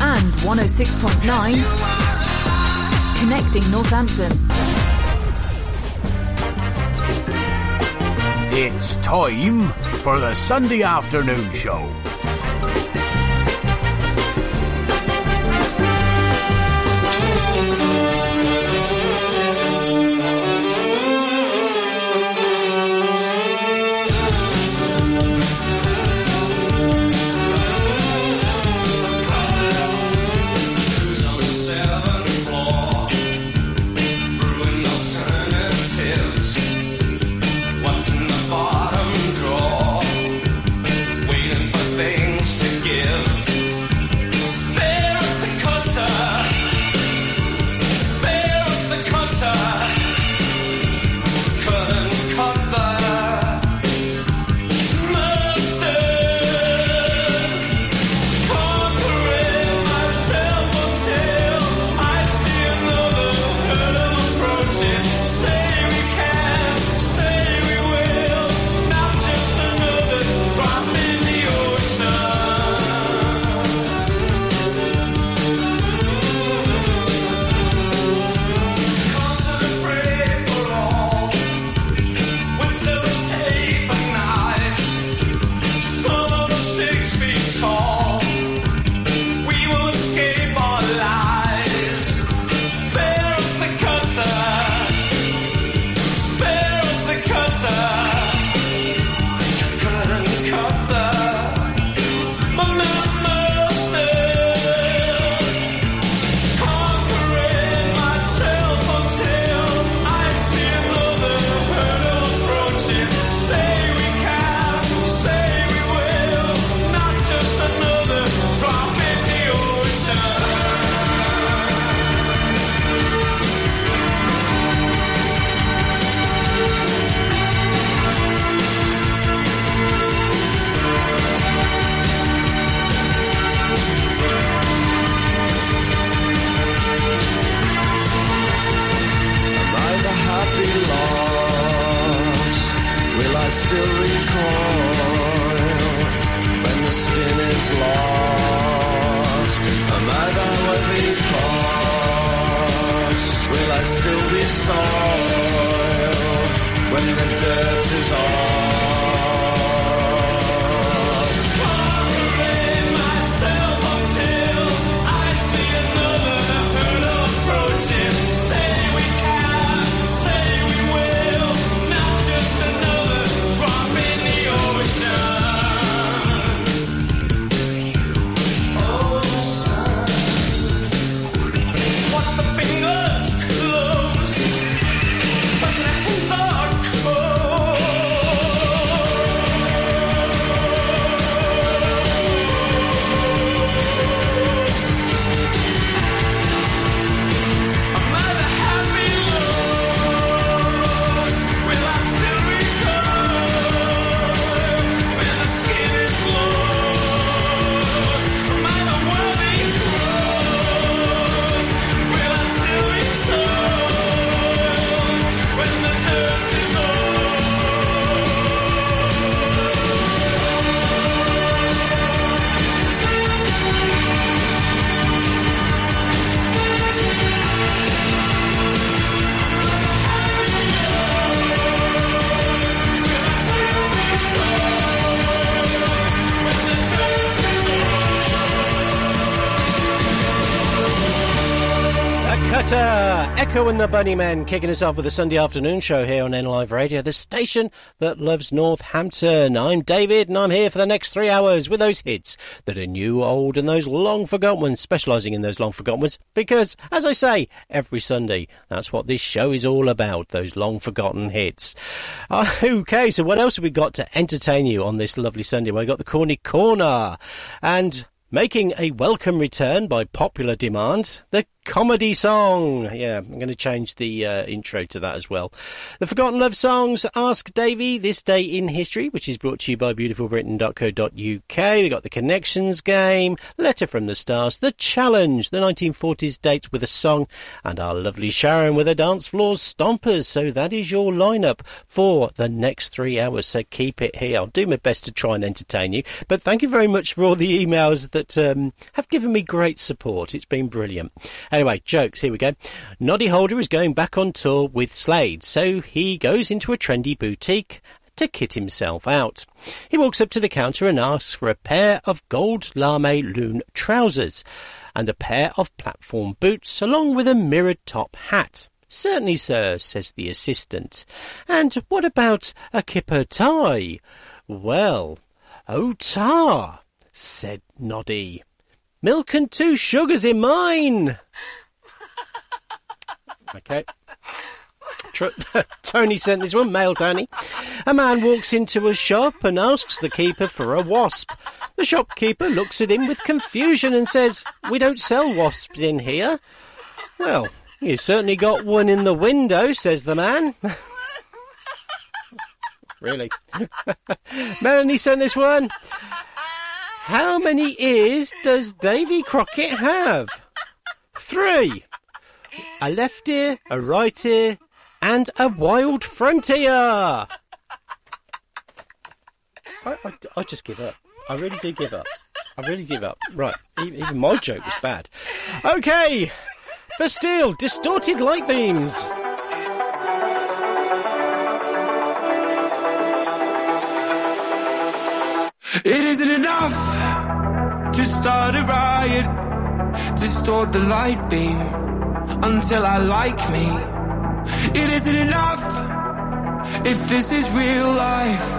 and 106.9 connecting Northampton. It's time for the Sunday afternoon show. And the Bunnymen kicking us off with a Sunday afternoon show here on NLive Radio, the station that loves Northampton. I'm David and I'm here for the next three hours with those hits that are new, old and those long forgotten ones, specialising in those long forgotten ones because, as I say, every Sunday, that's what this show is all about, those long forgotten hits. Uh, okay, so what else have we got to entertain you on this lovely Sunday? Well, we got the Corny Corner and Making a welcome return by popular demand, the comedy song. Yeah, I'm going to change the uh, intro to that as well. The Forgotten Love Songs, Ask Davy, This Day in History, which is brought to you by beautifulbritain.co.uk. They got the Connections game, Letter from the Stars, The Challenge, the 1940s date with a song, and our lovely Sharon with a dance floor stompers. So that is your lineup for the next three hours. So keep it here. I'll do my best to try and entertain you. But thank you very much for all the emails that um, have given me great support. It's been brilliant. Anyway, jokes. Here we go. Noddy Holder is going back on tour with Slade, so he goes into a trendy boutique to kit himself out. He walks up to the counter and asks for a pair of gold lame loon trousers and a pair of platform boots along with a mirrored top hat. Certainly, sir, says the assistant. And what about a kipper tie? Well, oh tar, said Noddy. Milk and two sugars in mine. Okay. Tony sent this one, male Tony. A man walks into a shop and asks the keeper for a wasp. The shopkeeper looks at him with confusion and says, We don't sell wasps in here. Well, you certainly got one in the window, says the man. really? Melanie sent this one. How many ears does Davy Crockett have? Three. A left ear, a right ear, and a wild front ear. I, I, I just give up. I really do give up. I really give up. Right, even my joke was bad. Okay, Bastille, distorted light beams. It isn't enough to start a riot, distort the light beam until I like me. It isn't enough if this is real life.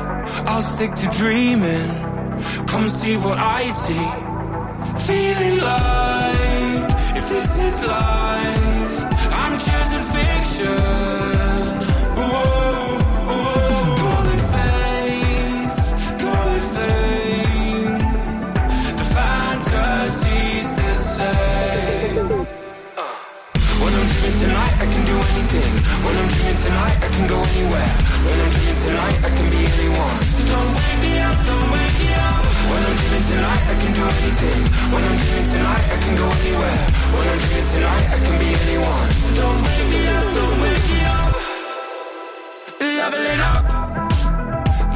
I'll stick to dreaming. Come see what I see. Feeling like if this is life, I'm choosing fiction. Dreaming tonight, I can go anywhere. When I'm dreaming tonight, I can be anyone. So don't wake me up, don't wake me up. When I'm dreaming tonight, I can do anything. When I'm dreaming tonight, I can go anywhere. When I'm dreaming tonight, I can be anyone. So don't wake me up, don't wake me up. Leveling up,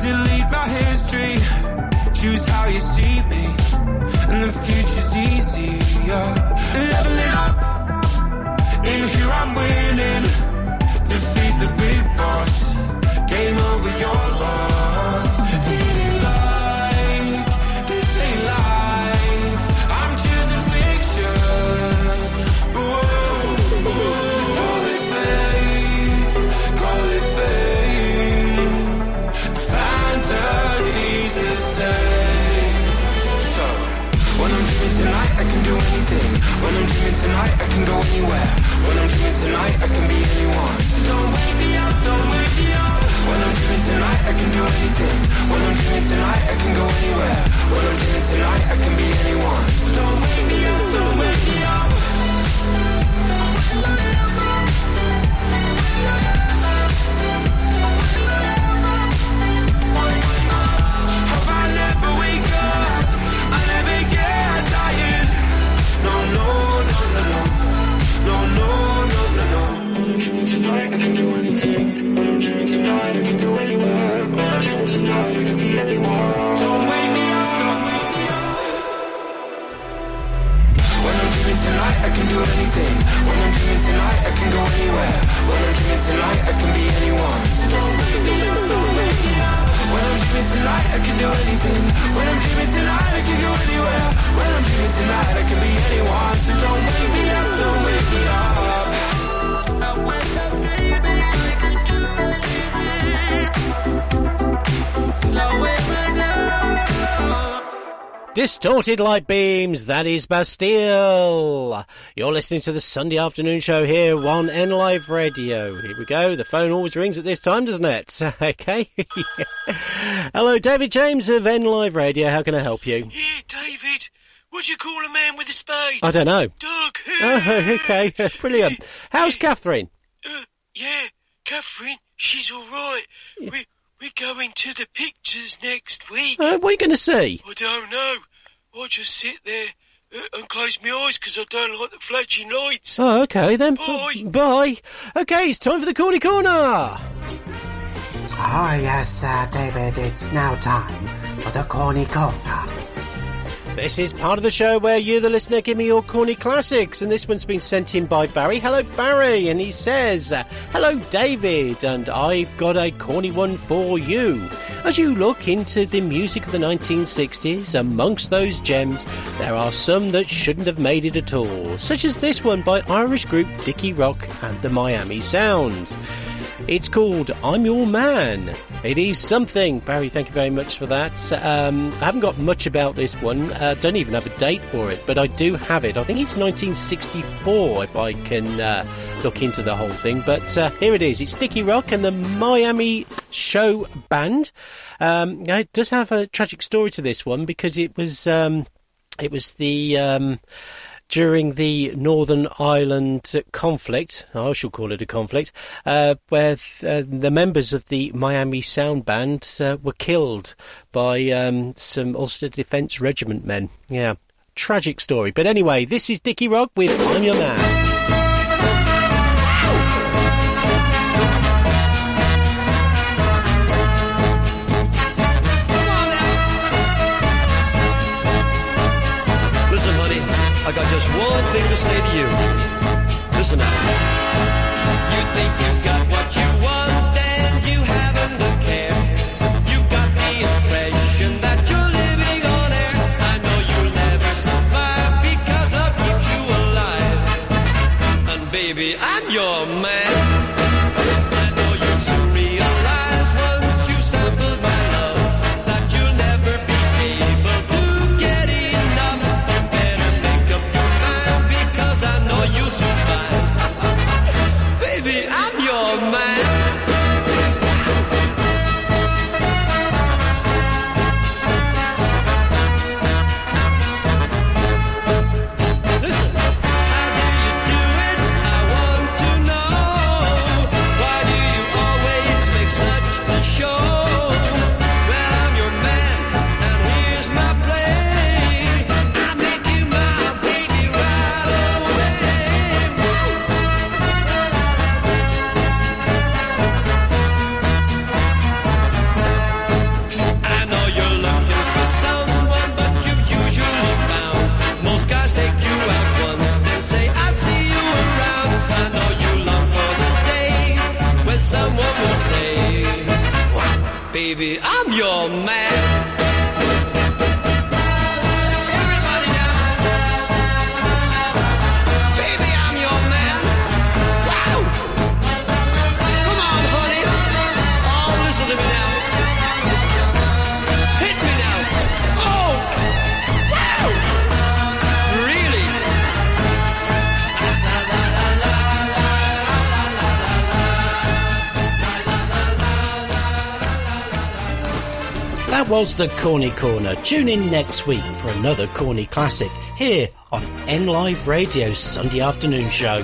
delete my history. Choose how you see me, and the future's easier. Leveling up. In here I'm winning. Defeat the big boss. Game over your loss. Feeling like this ain't life. I'm choosing fiction. Whoa, whoa. Call it faith. Call it fame. Fantasy's the same. So, when I'm dreaming tonight, I can do anything. When I'm dreaming tonight, I can go anywhere. When I'm dreaming tonight, I can be anyone. Don't wake me up, don't wake me up. When I'm dreaming tonight, I can do anything. When I'm dreaming tonight, I can go anywhere. When I'm dreaming tonight, I can be anyone. So don't wake me up, don't wake me up. Can do anything. When I'm dreaming tonight, I can go anywhere. When I'm dreaming tonight, I can be anyone. Don't wake me up, don't wake me up. When I'm dreaming tonight, I can do anything. When I'm dreaming tonight, I can go anywhere. When I'm dreaming tonight, I can be anyone. So don't wake me up, don't wake me up. When I'm dreaming tonight, I can do anything. When I'm dreaming tonight, I can go anywhere. When I'm dreaming tonight, I can be anyone. So don't wake me up, don't wake me up. Distorted light beams, that is Bastille. You're listening to the Sunday afternoon show here on N Live Radio. Here we go. The phone always rings at this time, doesn't it? Okay. Hello, David James of N Live Radio. How can I help you? Yeah, David. What do you call a man with a spade? I don't know. Doug. Oh, okay, brilliant. How's Catherine? Uh, yeah, Catherine, she's all right. We we're going to the pictures next week. Uh, what are you going to see? I don't know. I'll just sit there uh, and close my eyes because I don't like the flashing lights. Oh, okay then. Bye. Bye. Okay, it's time for the corny corner. Oh, yes, uh, David, it's now time for the corny corner. This is part of the show where you, the listener, give me your corny classics, and this one's been sent in by Barry. Hello, Barry, and he says, "Hello, David, and I've got a corny one for you. As you look into the music of the 1960s, amongst those gems, there are some that shouldn't have made it at all, such as this one by Irish group Dickie Rock and the Miami Sound." It's called I'm Your Man. It is something. Barry, thank you very much for that. Um, I haven't got much about this one. Uh, don't even have a date for it, but I do have it. I think it's 1964 if I can uh, look into the whole thing. But uh, here it is. It's Dickie Rock and the Miami Show Band. Um, it does have a tragic story to this one because it was um, it was the um, during the Northern Ireland conflict, I shall call it a conflict, uh, where th- uh, the members of the Miami Showband uh, were killed by um, some Ulster Defence Regiment men. Yeah, tragic story. But anyway, this is Dickie Rock with I'm Your Man. I got just one thing to say to you. Listen now. You think you got what you want, "Baby, was the Corny Corner. Tune in next week for another Corny Classic here on N Live Radio's Sunday afternoon show.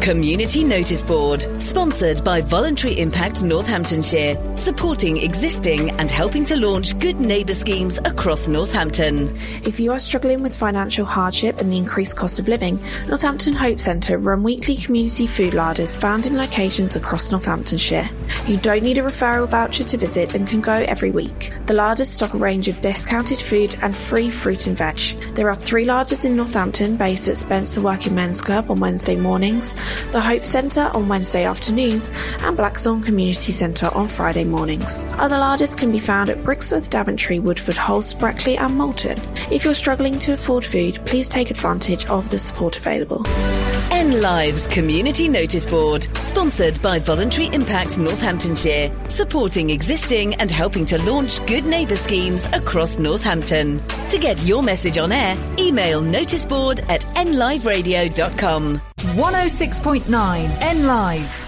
Community Notice Board, sponsored by Voluntary Impact Northamptonshire, supporting existing and helping to launch good neighbour schemes across Northampton. If you are struggling with financial hardship and the increased cost of living, Northampton Hope Centre run weekly community food larders found in locations across Northamptonshire. You don't need a referral voucher to visit and can go every week. The larders stock a range of discounted food and free fruit and veg. There are three larders in Northampton based at Spencer Working Men's Club on Wednesday mornings, the Hope Centre on Wednesday afternoons, and Blackthorn Community Centre on Friday mornings. Other larders can be found at Brixworth, Daventry, Woodford, Halse, Brackley, and Moulton. If you're struggling to afford food, please take advantage of the support available. N Lives Community Notice Board, sponsored by Voluntary Impact Northamptonshire, supporting existing and helping to launch good neighbour schemes across Northampton. To get your message on air, email noticeboard at nliveradio.com. 106.9 N Live.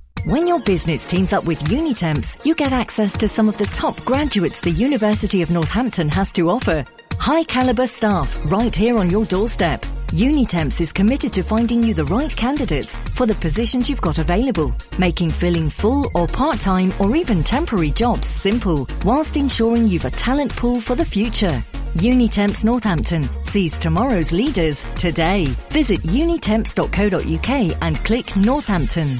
When your business teams up with Unitemps, you get access to some of the top graduates the University of Northampton has to offer. High caliber staff right here on your doorstep. Unitemps is committed to finding you the right candidates for the positions you've got available, making filling full or part-time or even temporary jobs simple, whilst ensuring you've a talent pool for the future. Unitemps Northampton sees tomorrow's leaders today. Visit unitemps.co.uk and click Northampton.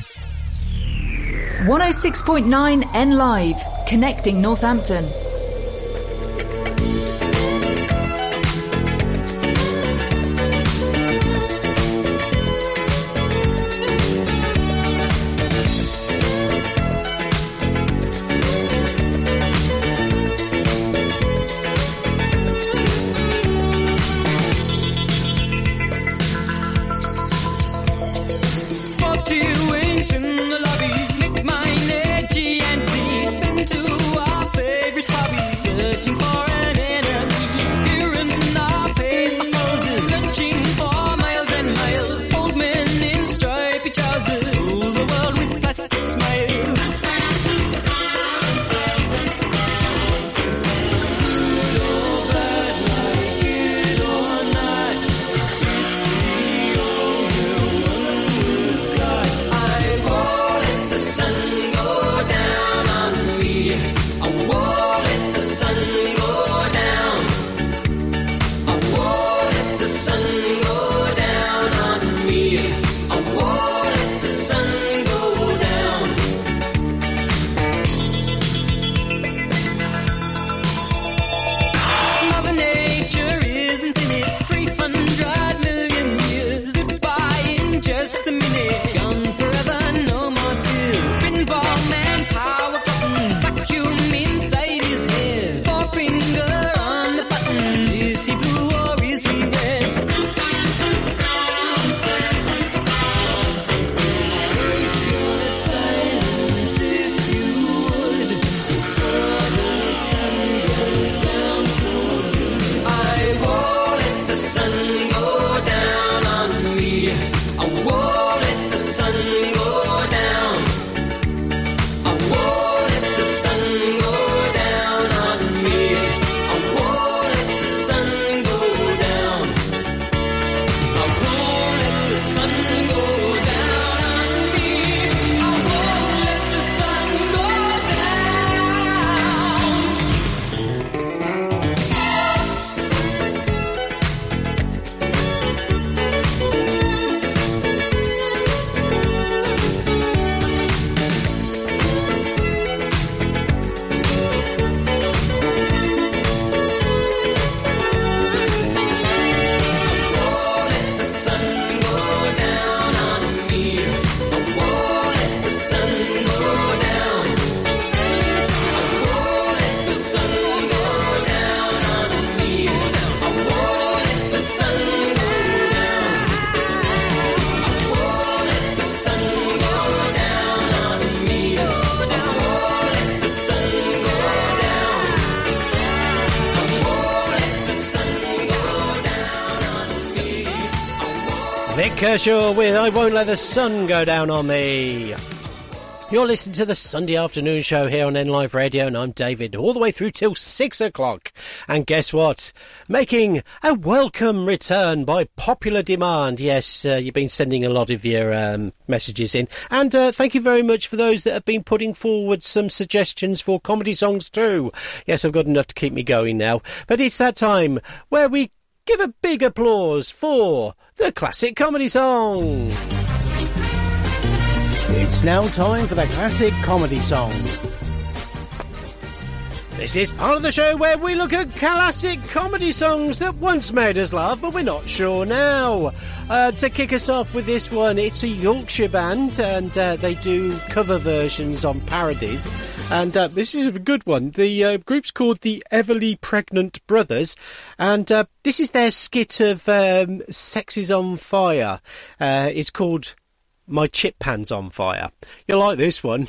106.9 N Live. Connecting Northampton. Kershaw with I Won't Let the Sun Go Down on Me. You're listening to the Sunday afternoon show here on N Radio, and I'm David, all the way through till six o'clock. And guess what? Making a welcome return by popular demand. Yes, uh, you've been sending a lot of your um, messages in, and uh, thank you very much for those that have been putting forward some suggestions for comedy songs too. Yes, I've got enough to keep me going now. But it's that time where we give a big applause for the classic comedy song. It's now time for the classic comedy song. This is part of the show where we look at classic comedy songs that once made us laugh, but we're not sure now. Uh, to kick us off with this one, it's a Yorkshire band, and uh, they do cover versions on parodies. And uh, this is a good one. The uh, group's called the Everly Pregnant Brothers, and uh, this is their skit of um, Sex is on Fire. Uh, it's called My Chip Pan's on Fire. You'll like this one.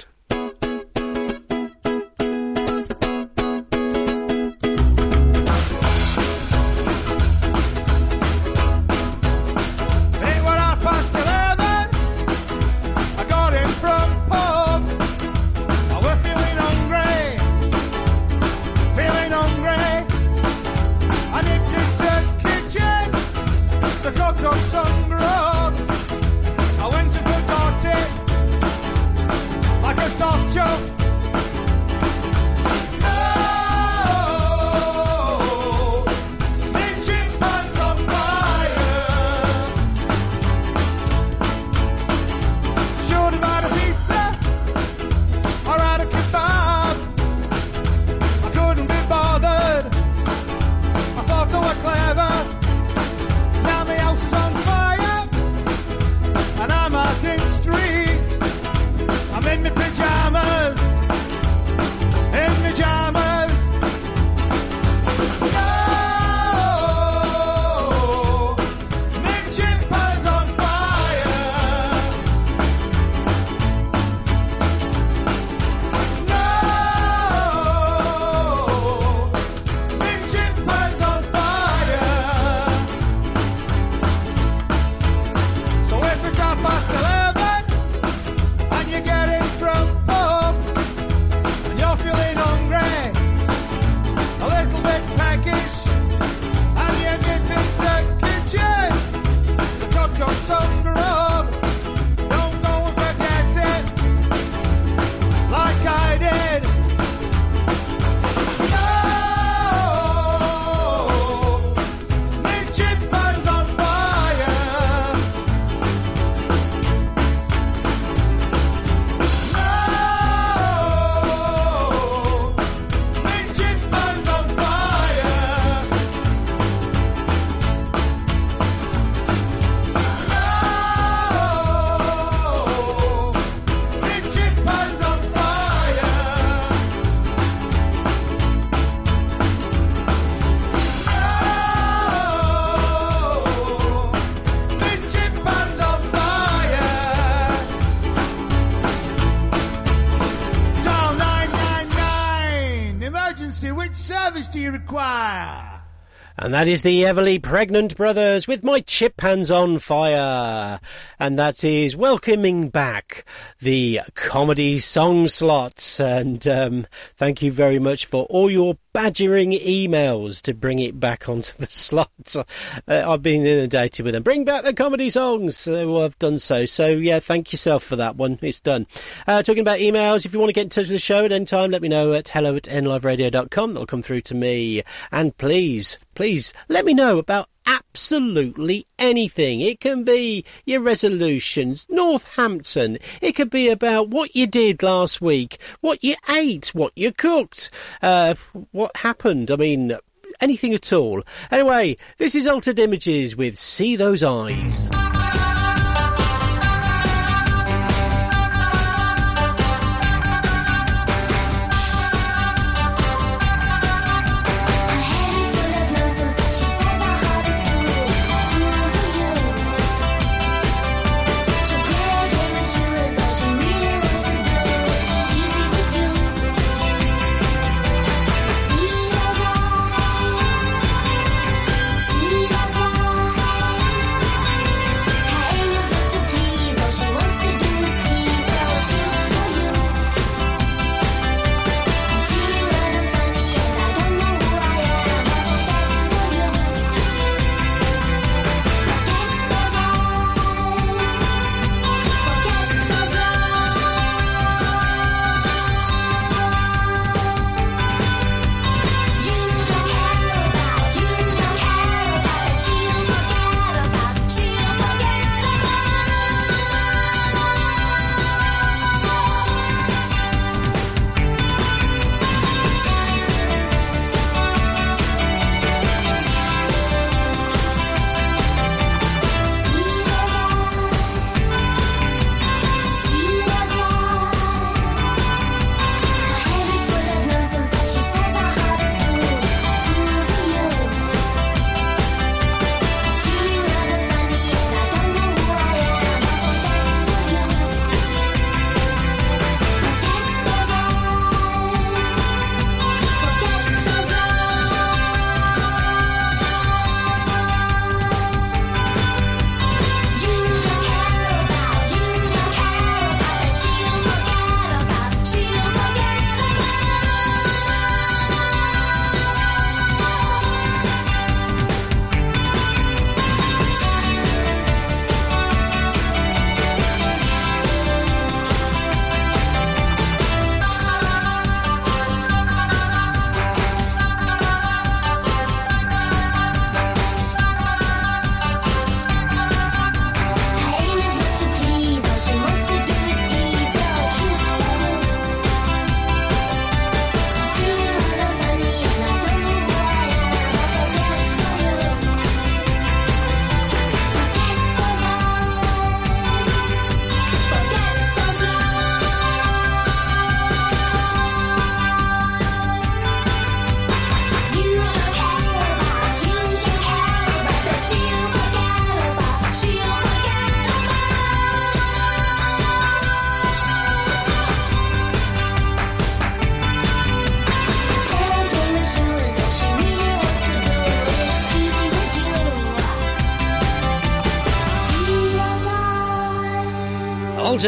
And that is the Everly Pregnant Brothers with My Chip Pan's on Fire. And that is welcoming back the comedy song slots. And um, thank you very much for all your badgering emails to bring it back onto the slots. Uh, I've been inundated with them. Bring back the comedy songs. So I've done so. So yeah, thank yourself for that one. It's done. Uh, talking about emails, if you want to get in touch with the show at any time, let me know at hello at nliveradio.com. That'll come through to me. And please, please let me know about absolutely anything. It can be your resolutions, Northampton. It could be about what you did last week, what you ate, what you cooked, uh, what happened. I mean, anything at all. Anyway, this is Altered Images with See Those Eyes.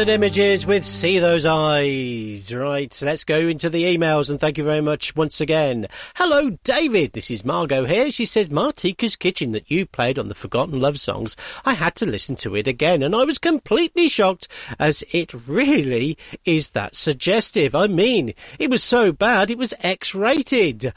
Images with See Those Eyes. Right, let's go into the emails and thank you very much once again. Hello, David. This is Margot here. She says, Martika's Kitchen that you played on the Forgotten Love songs, I had to listen to it again and I was completely shocked as it really is that suggestive. I mean, it was so bad it was X-rated.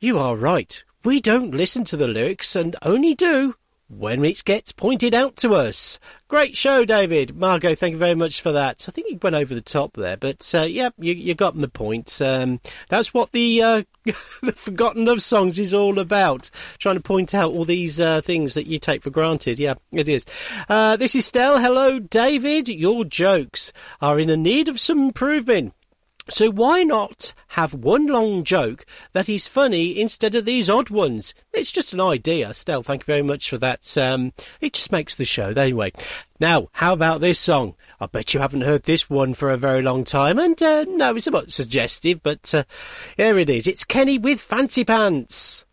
You are right. We don't listen to the lyrics and only do when it gets pointed out to us. Great show, David. Margot, thank you very much for that. I think you went over the top there, but uh, yeah, you, you got the point. Um, that's what the uh, the Forgotten Love songs is all about. Trying to point out all these uh, things that you take for granted. Yeah, it is. Uh, this is Stell. Hello, David. Your jokes are in a need of some improvement. So why not have one long joke that is funny instead of these odd ones? It's just an idea. Still, thank you very much for that. Um, it just makes the show. Anyway, now, how about this song? I bet you haven't heard this one for a very long time. And uh, no, it's a bit suggestive, but uh, here it is. It's Kenny with Fancy Pants.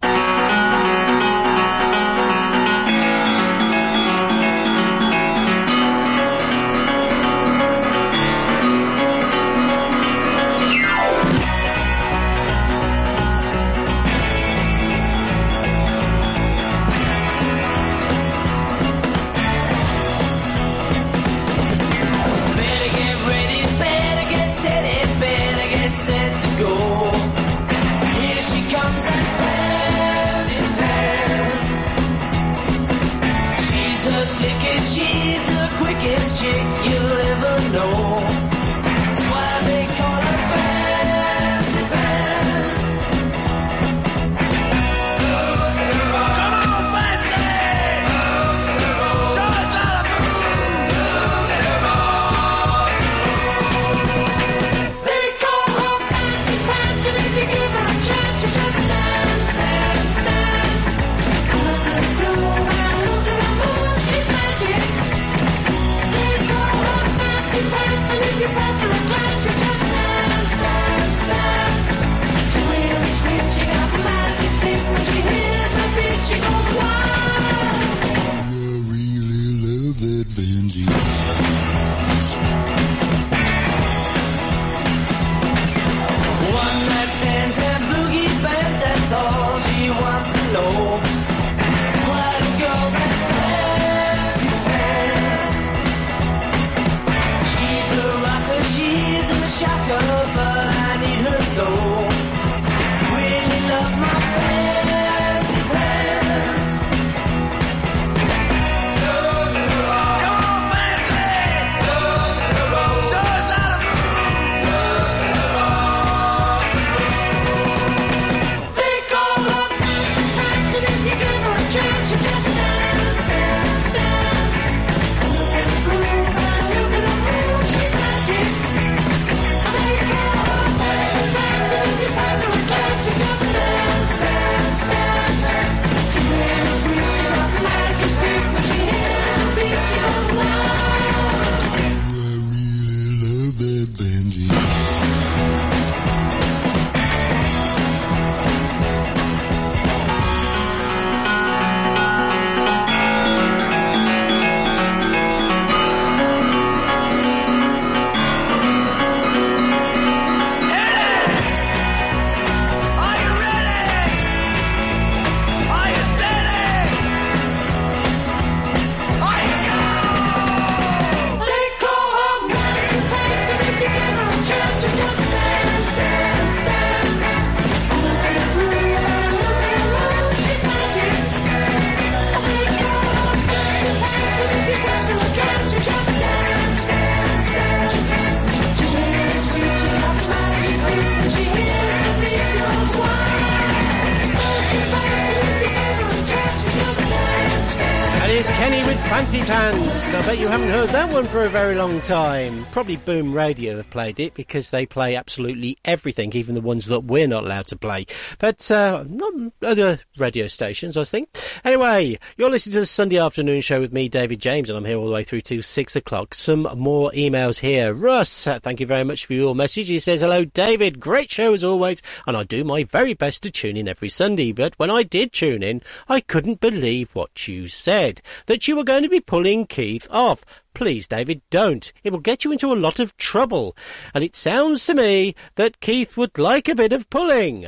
It's Kenny with Fancy Pants. I bet you haven't heard that one for a very long time. Probably Boom Radio have played it because they play absolutely everything, even the ones that we're not allowed to play. But uh, not other radio stations, I think. Anyway, you're listening to the Sunday afternoon show with me, David James, and I'm here all the way through to six o'clock. Some more emails here. Russ, uh, thank you very much for your message. He says, "Hello, David. Great show as always, and I do my very best to tune in every Sunday. But when I did tune in, I couldn't believe what you said. That you were going to be pulling Keith off. Please, David, don't. It will get you into a lot of trouble. And it sounds to me that Keith would like a bit of pulling.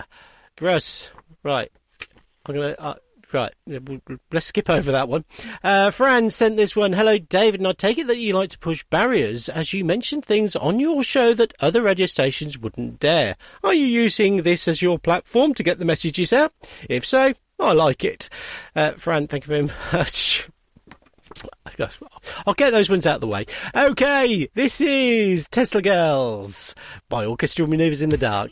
Gross. Right. I'm gonna. Uh, right. Let's skip over that one. Uh, Fran sent this one. Hello, David, and I take it that you like to push barriers as you mentioned things on your show that other radio stations wouldn't dare. Are you using this as your platform to get the messages out? If so, I like it. Uh, Fran, thank you very much. I'll get those ones out of the way. Okay, this is Tesla Girls by Orchestral Manoeuvres in the Dark.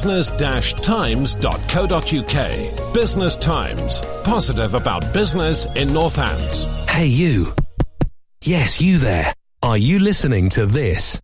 business-times.co.uk. Business Times. Positive about business in Northants. Hey, you. Yes, you there. Are you listening to this?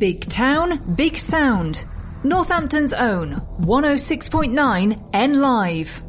Big town, big sound. Northampton's own 106.9 N Live.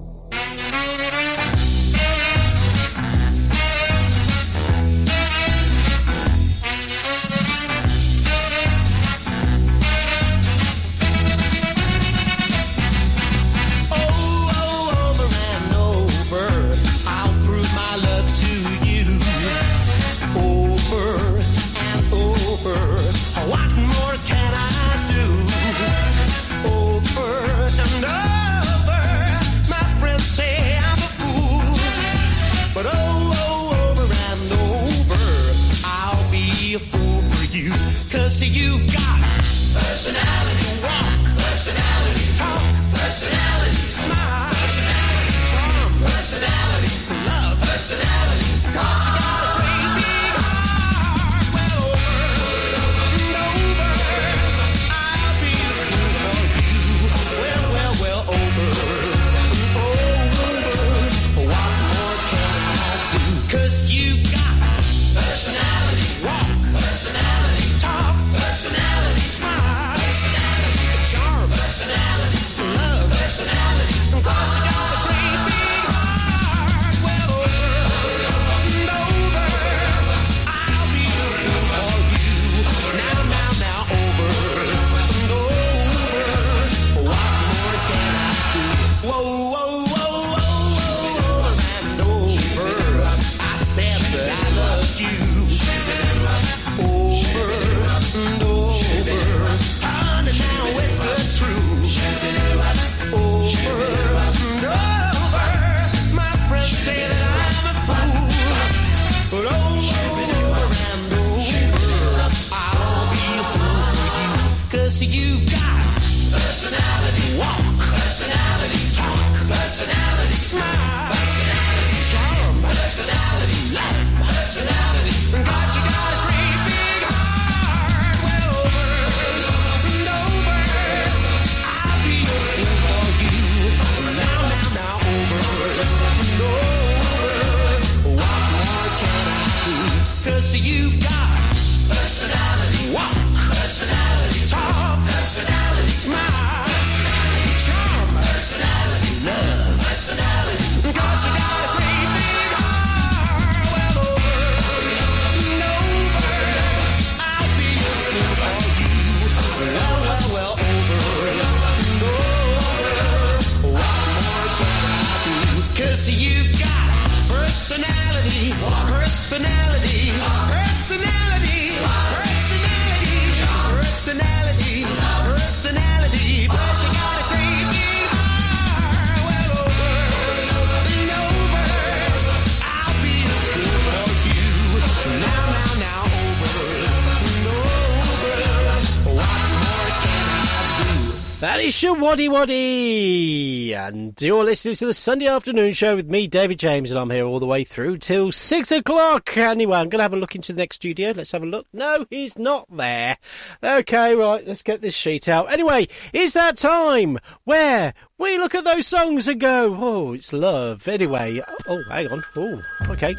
Waddy Waddy. And you're listening to the Sunday afternoon show with me, David James, and I'm here all the way through till six o'clock. Anyway, I'm going to have a look into the next studio. Let's have a look. No, he's not there. Okay, right, let's get this sheet out. Anyway, it's that time where we look at those songs and go, oh, it's love. Anyway, oh, hang on. Oh, okay.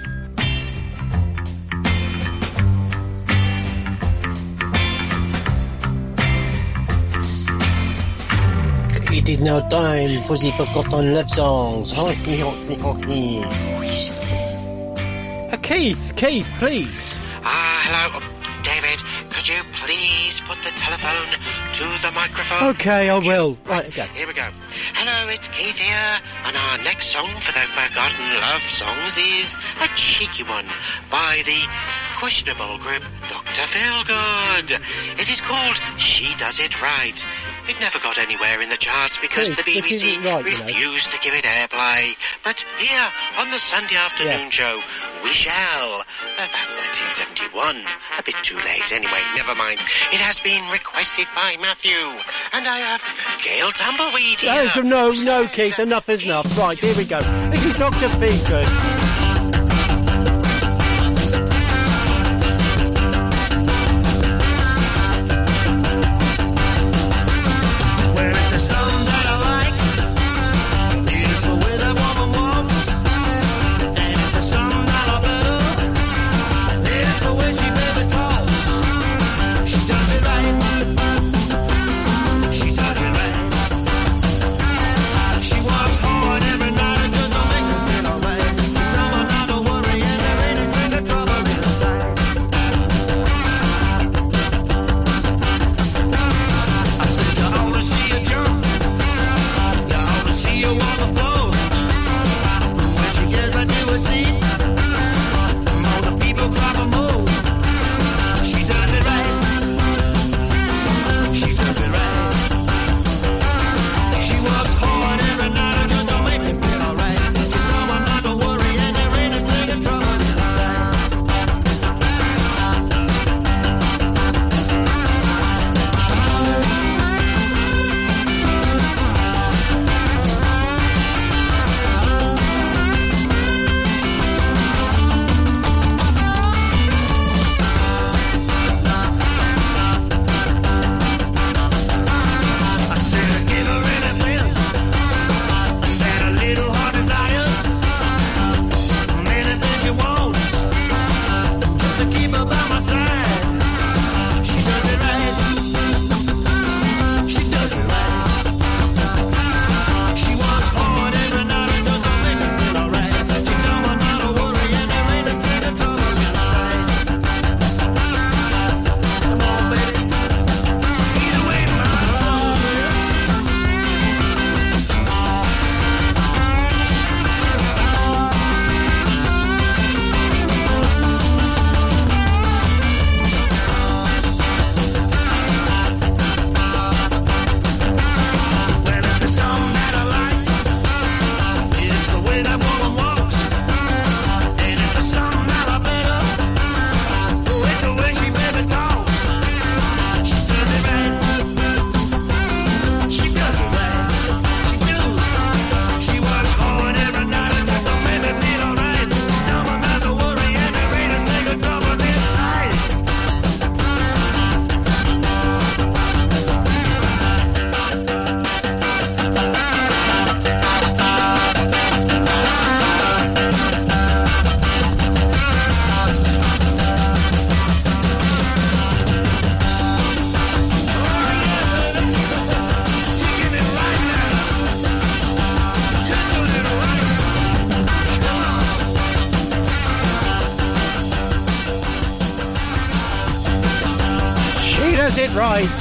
It is now time for the forgotten love songs. Uh, Keith, Keith, please. Ah, hello, David. Could you please put the telephone to the microphone? Okay, I will. Right, okay. Here we go. Hello, it's Keith here, and our next song for the Forgotten Love Songs is a cheeky one by the questionable group Dr. Feelgood. It is called She Does It Right. It never got anywhere in the charts because the BBC right, you know. refused to give it airplay. But here on the Sunday afternoon show, we shall. Uh, about 1971. A bit too late anyway, never mind. It has been requested by Matthew. And I have Gail Tumbleweed here. Oh, no, no, Keith, enough is enough. Right, here we go. This is Dr. Feelgood.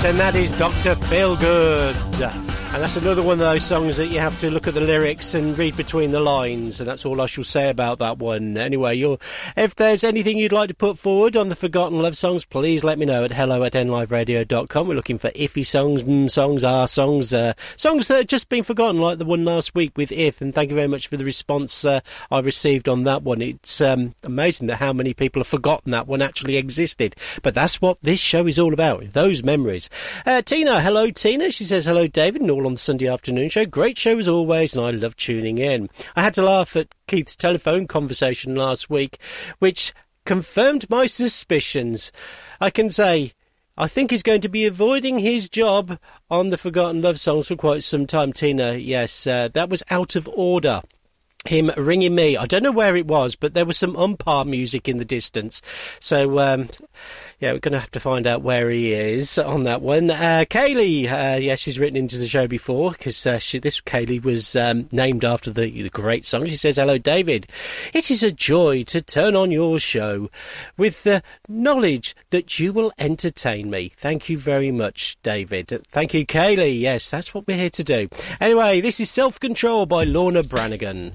And that is Dr. Feelgood. And that's another one of those songs that you have to look at the lyrics and read between the lines, and that's all I shall say about that one. Anyway, if there's anything you'd like to put forward on the Forgotten Love songs, please let me know at hello at nliveradio.com. We're looking for iffy songs, mm, songs, are songs, uh, songs that have just been forgotten, like the one last week with If, and thank you very much for the response uh, I received on that one. It's um, amazing that how many people have forgotten that one actually existed. But that's what this show is all about, those memories. Uh, Tina, hello Tina. She says, hello David, and all on the Sunday afternoon show. Great show as always, and I love tuning in. I had to laugh at Keith's telephone conversation last week, which confirmed my suspicions. I can say, I think he's going to be avoiding his job on the Forgotten Love songs for quite some time, Tina. Yes, uh, that was out of order. Him ringing me. I don't know where it was, but there was some umpire music in the distance. So, um, yeah, we're going to have to find out where he is on that one. Uh, Kayleigh, uh, yeah, she's written into the show before because uh, this Kayleigh was um, named after the, the great song. She says, "Hello, David. It is a joy to turn on your show with the knowledge that you will entertain me. Thank you very much, David. Thank you, Kayleigh. Yes, that's what we're here to do. Anyway, this is Self Control by Laura Branigan.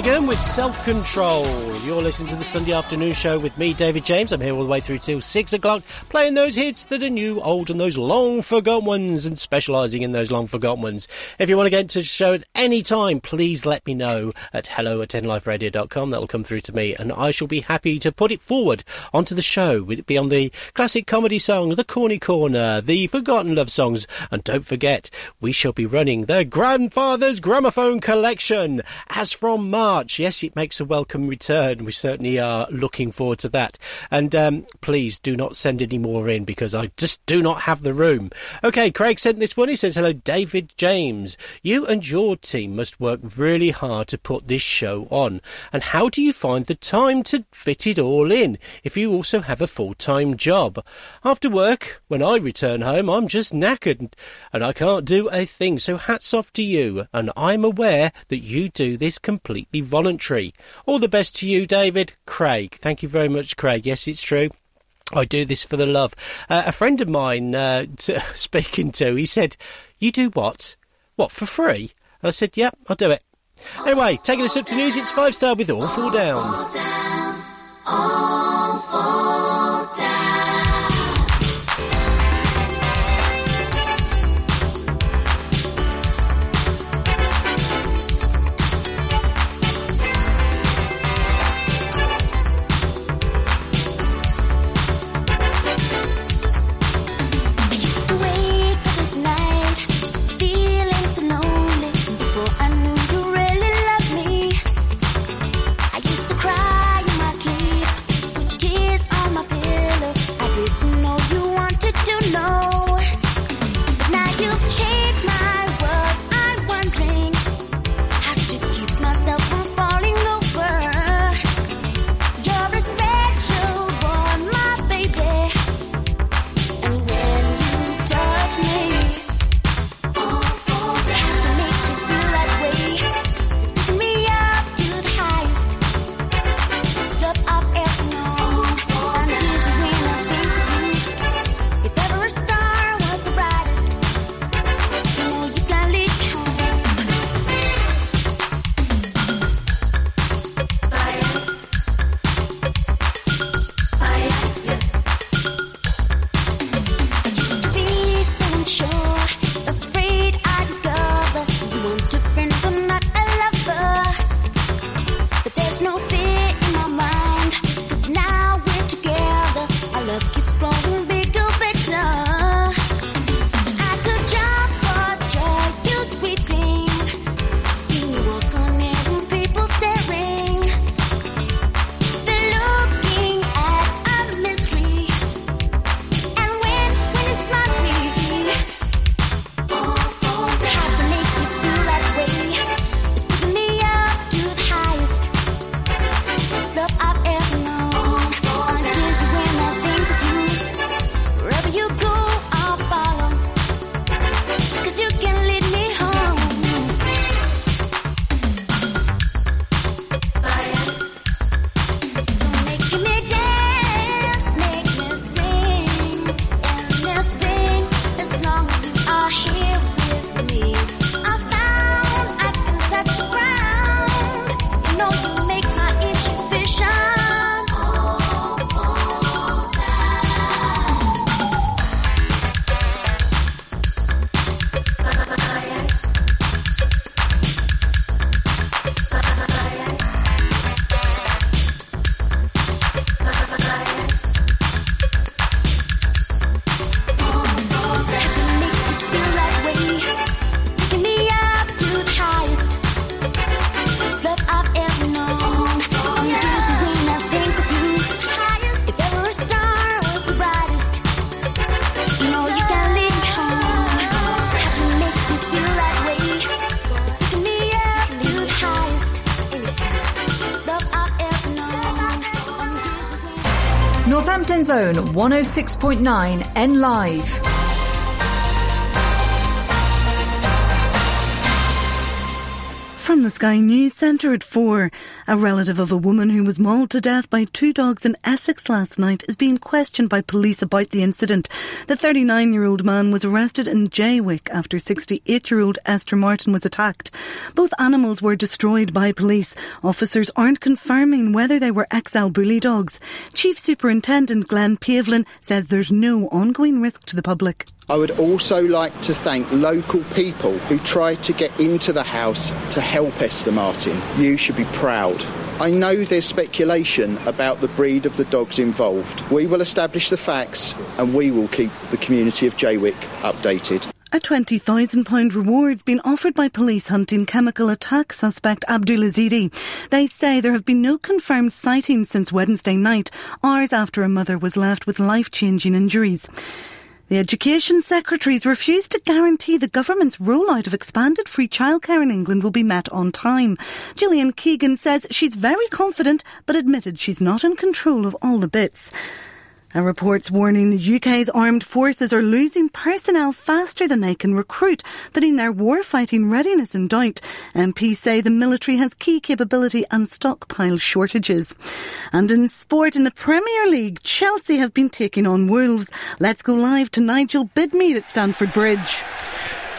Branigan with Self Control. You're listening to the Sunday afternoon show with me, David James. I'm here all the way through till six o'clock, playing those hits that are new, old, and those long forgotten ones, and specialising in those long forgotten ones. If you want to get into the show at any time, please let me know at hello at nliveradio.com. That will come through to me, and I shall be happy to put it forward onto the show. Would it be on the classic comedy song, the corny corner, the forgotten love songs, and don't forget, we shall be running the Grandfather's Gramophone Collection as from March. Yes, it makes a welcome return. We certainly are looking forward to that. And um, please do not send any more in because I just do not have the room. Okay, Craig sent this one. He says, Hello, David James. You and your team must work really hard to put this show on. And how do you find the time to fit it all in if you also have a full time job? After work, when I return home, I'm just knackered and I can't do a thing. So hats off to you. And I'm aware that you do this completely voluntary. All the best to you, David. Craig. Thank you very much, Craig. Yes, it's true. I do this for the love. Uh, a friend of mine, uh, t- speaking to, he said, You do what? What, for free? I said, Yep, I'll do it. Anyway, taking us up to news, it's five star with All Fall Down. All fall Zone 106.9 N Live. From the Sky News Centre at 4, a relative of a woman who was mauled to death by two dogs in Essex last night is being questioned by police about the incident. The 39 year old man was arrested in Jaywick after 68 year old Esther Martin was attacked. Both animals were destroyed by police. Officers aren't confirming whether they were XL bully dogs. Chief Superintendent Glenn Pavlin says there's no ongoing risk to the public. I would also like to thank local people who tried to get into the house to help Esther Martin. You should be proud. I know there's speculation about the breed of the dogs involved. We will establish the facts and we will keep the community of Jaywick updated. A £20,000 reward's been offered by police hunting chemical attack suspect Abdul Ezedi. They say there have been no confirmed sightings since Wednesday night, hours after a mother was left with life-changing injuries. The Education Secretaries refused to guarantee the government's rollout of expanded free childcare in England will be met on time. Gillian Keegan says she's very confident, but admitted she's not in control of all the bits. A report's warning the UK's armed forces are losing personnel faster than they can recruit, putting their warfighting readiness in doubt. MPs say the military has key capability and stockpile shortages. And in sport in the Premier League, Chelsea have been taking on Wolves. Let's go live to Nigel Bidmead at Stamford Bridge.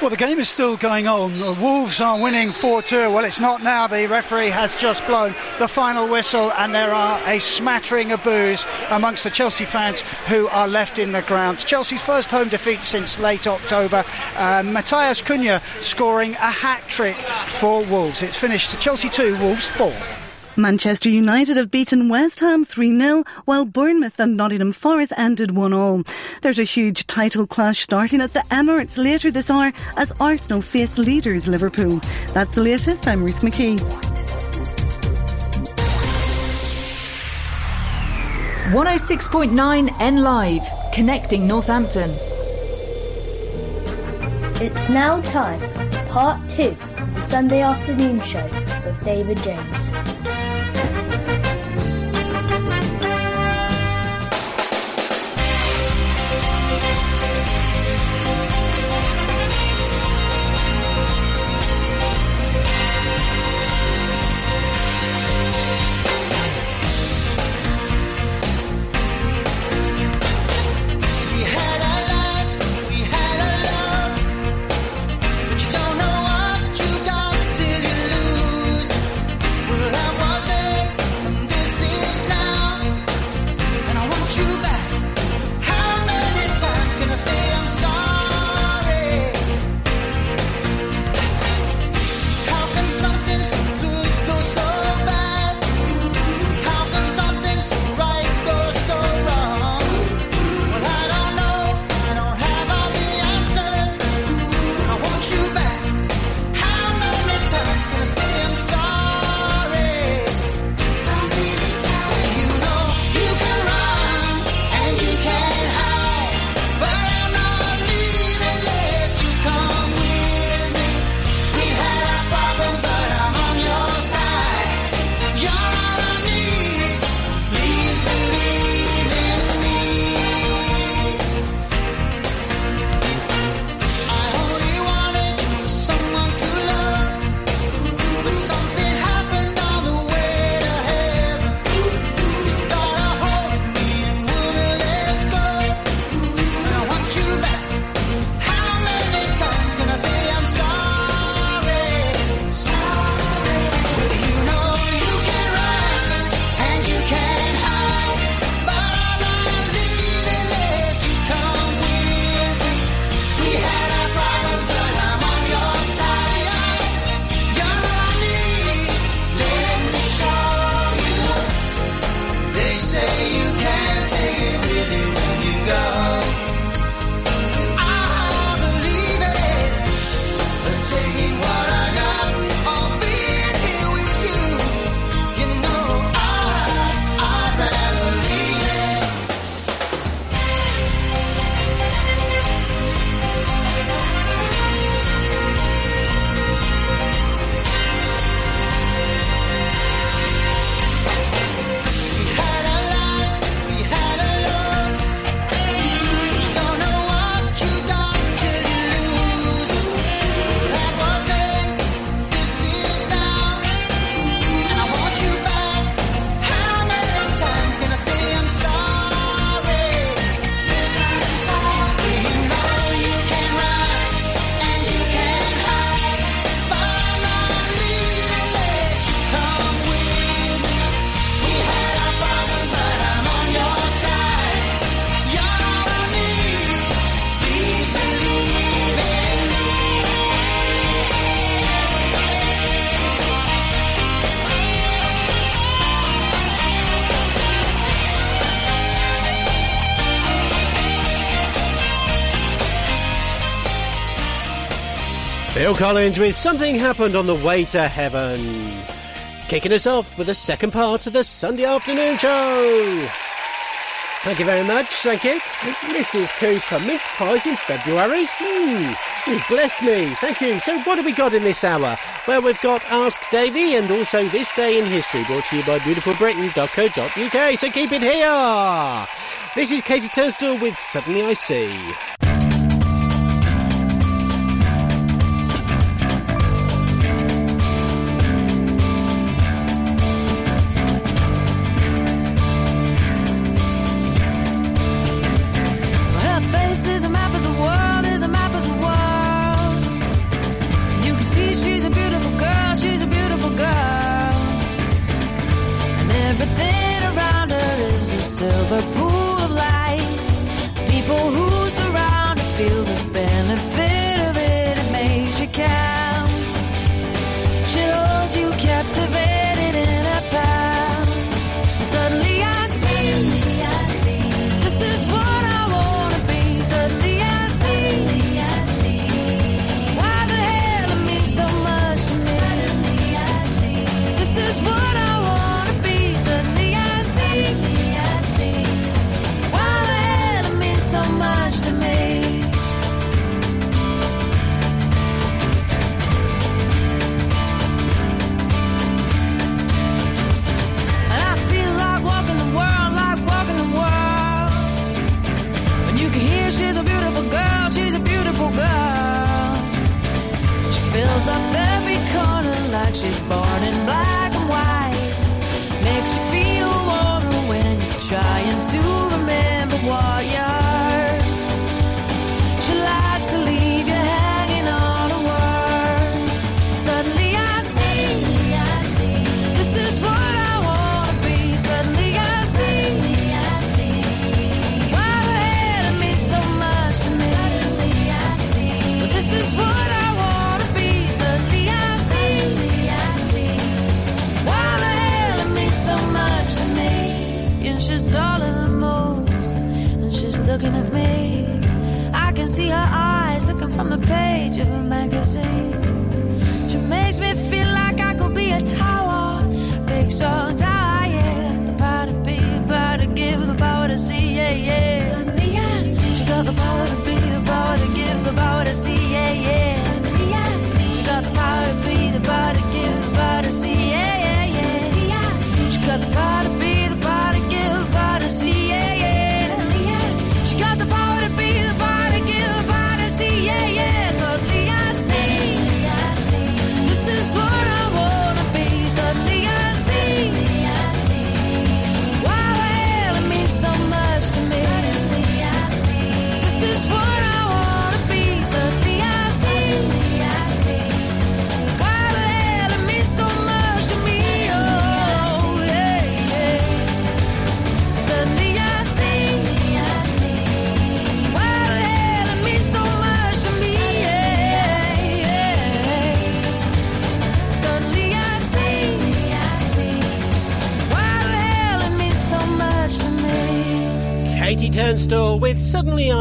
Well, the game is still going on. The Wolves are winning 4 2. Well, it's not now. The referee has just blown the final whistle, and there are a smattering of boos amongst the Chelsea fans who are left in the ground. Chelsea's first home defeat since late October. Uh, Matheus Cunha scoring a hat trick for Wolves. It's finished Chelsea 2, Wolves 4. Manchester United have beaten West Ham 3-0, while Bournemouth and Nottingham Forest ended 1-all. There's a huge title clash starting at the Emirates later this hour as Arsenal face leaders Liverpool. That's the latest. I'm Ruth McKee. 106.9 N Live, connecting Northampton. It's now time for part two of the Sunday afternoon show with David James. Phil Collins with Something Happened on the Way to Heaven. Kicking us off with the second part of the Sunday afternoon show. Thank you very much, thank you. Mrs. Cooper, mince pies in February? Hmm, you bless me, thank you. So what have we got in this hour? Well, we've got Ask Davy and also This Day in History, brought to you by beautifulbritain.co.uk, so keep it here. This is KT Tunstall with Suddenly I See.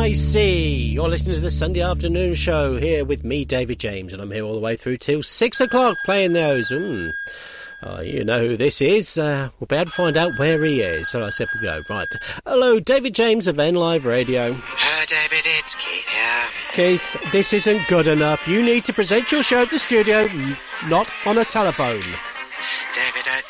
I See. You're listening to the Sunday afternoon show here with me, David James, and I'm here all the way through till six o'clock playing those. Mm. Oh, you know who this is. Uh, we'll be able to find out where he is. So I said we go. Right. Hello, David James of N Live Radio. Hello, David. It's Keith here. Keith, this isn't good enough. You need to present your show at the studio, not on a telephone.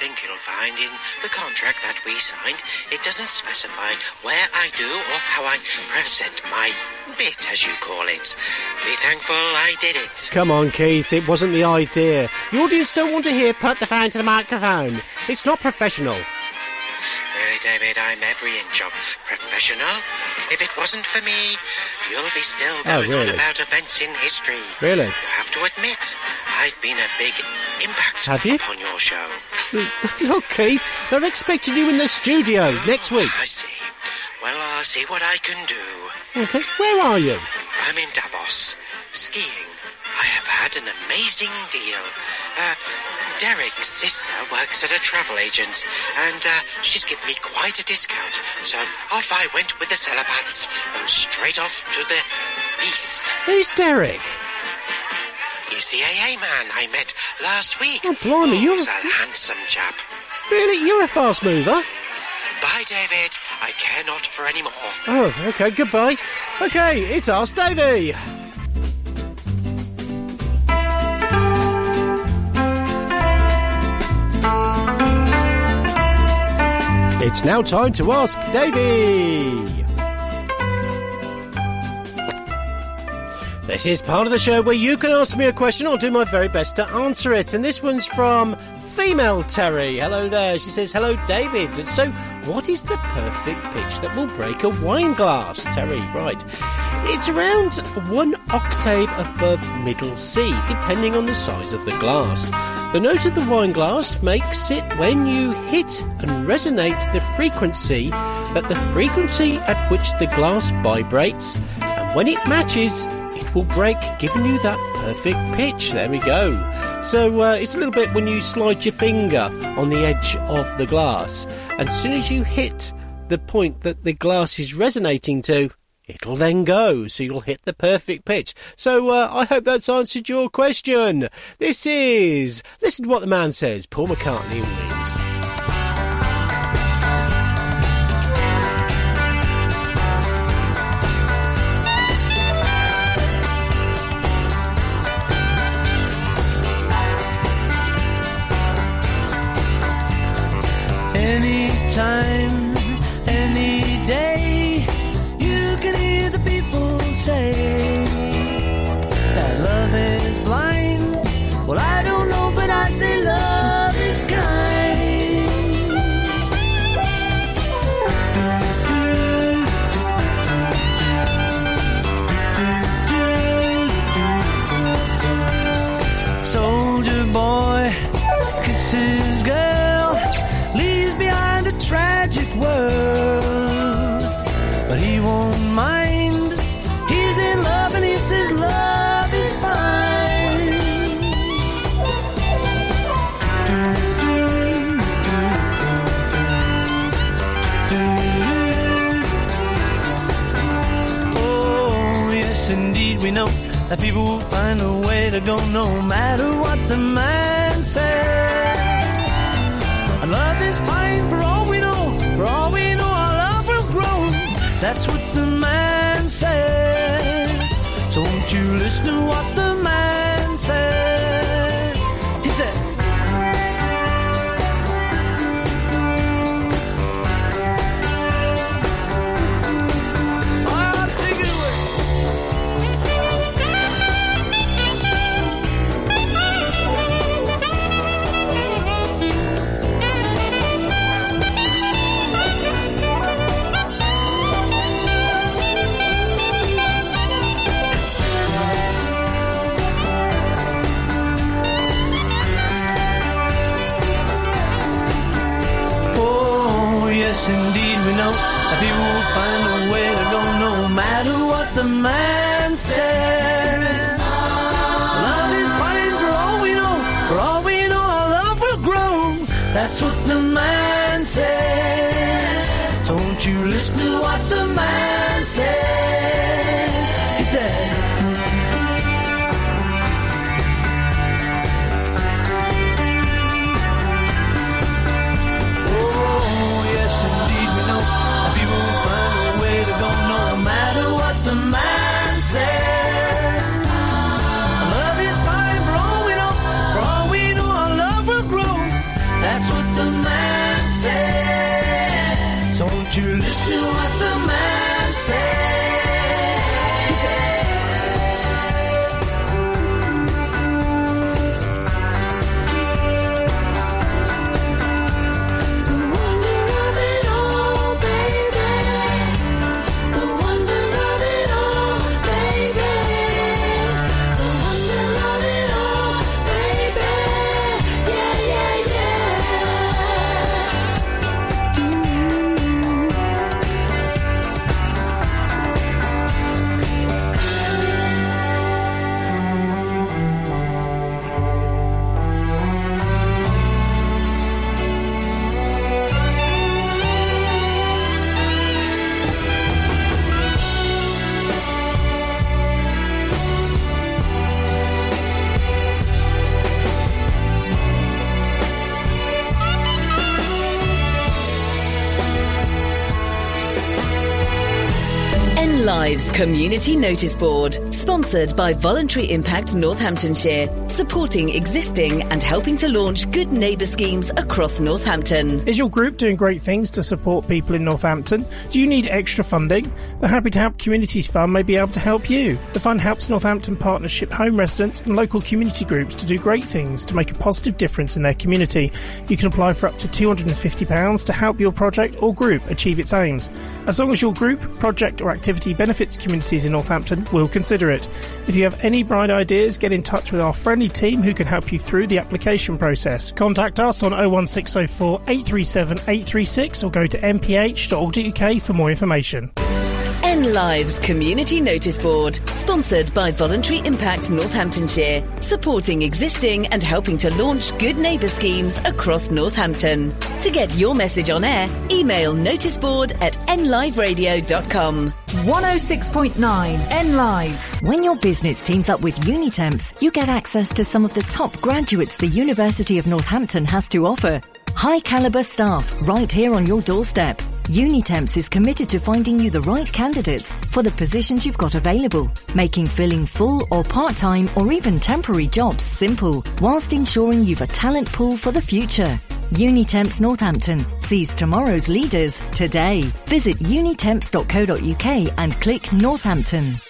Think you'll find in the contract that we signed, it doesn't specify where I do or how I present my bit, as you call it. Be thankful I did it. Come on, Keith. It wasn't the idea. The audience don't want to hear put the Fan to the microphone. It's not professional. David, I'm every inch of professional. If it wasn't for me, you'll be still Oh, going really? on about events in history. Really? You have to admit, I've been a big impact Have you? upon your show. Look, Keith, they're expecting you in the studio next week. I see. Well, I'll see what I can do. Okay, where are you? I'm in Davos, skiing. I have had an amazing deal. Uh, Derek's sister works at a travel agent's, and uh, she's given me quite a discount. So off I went with the celebats and straight off to the east. Who's Derek? He's the AA man I met last week. Oh, blimey, you're- He's a handsome chap. Really? You're a fast mover? Bye, David. I care not for any more. Oh, okay, goodbye. Okay, it's Ask Davey. It's now time to ask Davy. This is part of the show where you can ask me a question. I'll do my very best to answer it. And this one's from female Terry. Hello there. She says, Hello, David. So, what is the perfect pitch that will break a wine glass? Terry, right. It's around one octave above middle C, depending on the size of the glass. The note of the wine glass makes it when you hit and resonate the frequency that the frequency at which the glass vibrates, and when it matches, will break, giving you that perfect pitch. There we go. So uh, it's a little bit when you slide your finger on the edge of the glass, and as soon as you hit the point that the glass is resonating to, it'll then go, so you'll hit the perfect pitch. So uh, I hope that's answered your question. This is listen to what the man says. Paul McCartney Wings. Anytime, any that people will find a way to go no matter what the man says. Our love is fine for all we know. For all we know, our love will grow. That's what the man said. So won't you listen to what the man said? Community Notice Board, sponsored by Voluntary Impact Northamptonshire, supporting existing and helping to launch good neighbour schemes across Northampton. Is your group doing great things to support people in Northampton? Do you need extra funding? The Happy to Help Communities Fund may be able to help you. The fund helps Northampton Partnership home residents and local community groups to do great things to make a positive difference in their community. You can apply for up to £250 to help your project or group achieve its aims. As long as your group, project or activity benefits communities in Northampton, we'll consider it. If you have any bright ideas, get in touch with our team who can help you through the application process. Contact us on 01604 837 836 or go to mph.org.uk for more information. N Lives Community Notice Board, sponsored by Voluntary Impact Northamptonshire, supporting existing and helping to launch good neighbour schemes across Northampton. To get your message on air, email noticeboard at nliveradio.com. 106.9 N Live. When your business teams up with Unitemps, you get access to some of the top graduates the University of Northampton has to offer. High caliber staff right here on your doorstep. Unitemps is committed to finding you the right candidates for the positions you've got available, making filling full or part-time or even temporary jobs simple, whilst ensuring you've a talent pool for the future. Unitemps Northampton sees tomorrow's leaders today. Visit unitemps.co.uk and click Northampton.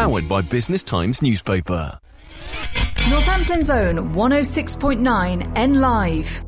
powered by Business Times newspaper. Northampton's own 106.9 N Live.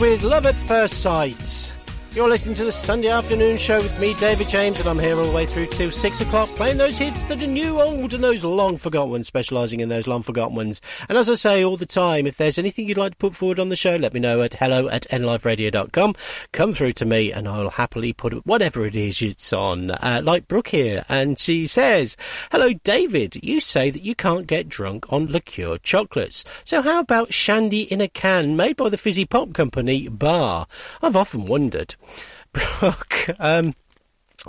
With Love at First Sight. You're listening to the Sunday afternoon show with me, David James, and I'm here all the way through till six o'clock, playing those hits that are new, old, and those long forgotten ones, specialising in those long forgotten ones. And as I say all the time, if there's anything you'd like to put forward on the show, let me know at hello at nliveradio.com. Come through to me, and I'll happily put whatever it is it's on. Uh, like Brooke here, and she says, "Hello, David. You say that you can't get drunk on liqueur chocolates. So how about shandy in a can made by the fizzy pop company Barr? I've often wondered." Brooke, um,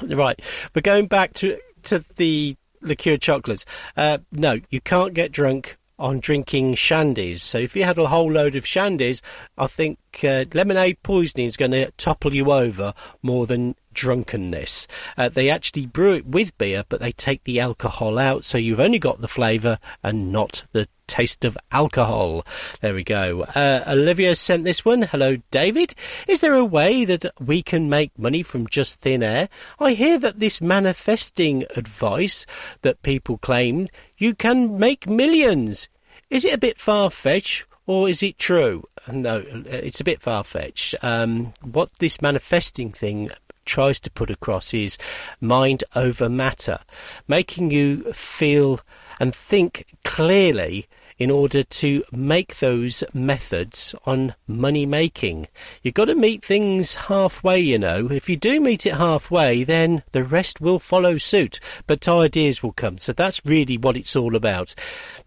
right, but going back to to the liqueur chocolates. Uh, no, you can't get drunk on drinking shandies. So if you had a whole load of shandies, I think uh, lemonade poisoning is going to topple you over more than drunkenness. Uh, they actually brew it with beer, but they take the alcohol out, so you've only got the flavour and not the taste of alcohol. There we go. Uh, Olivia sent this one. Hello, David. Is there a way that we can make money from just thin air? I hear that this manifesting advice that people claim you can make millions. Is it a bit far fetched? Or is it true? No, it's a bit far fetched. Um, what this manifesting thing tries to put across is mind over matter, making you feel and think clearly in order to make those methods on money making. You've got to meet things halfway, you know. If you do meet it halfway, then the rest will follow suit. But ideas will come. So that's really what it's all about.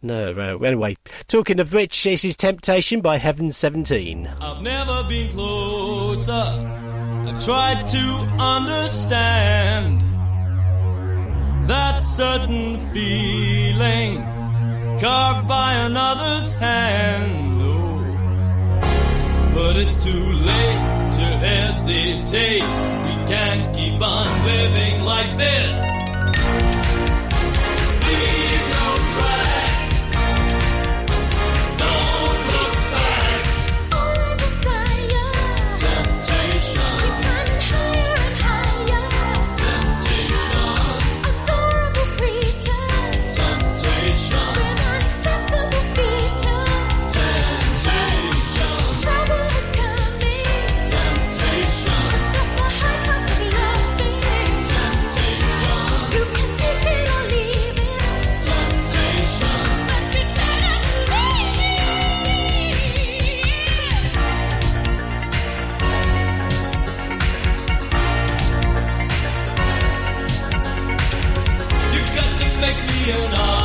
No, uh, anyway, talking of which, this is Temptation by Heaven 17. I've never been closer. I tried to understand that certain feeling carved by another's hand. Oh, but it's too late to hesitate. We can't keep on living like this. Leave no track. To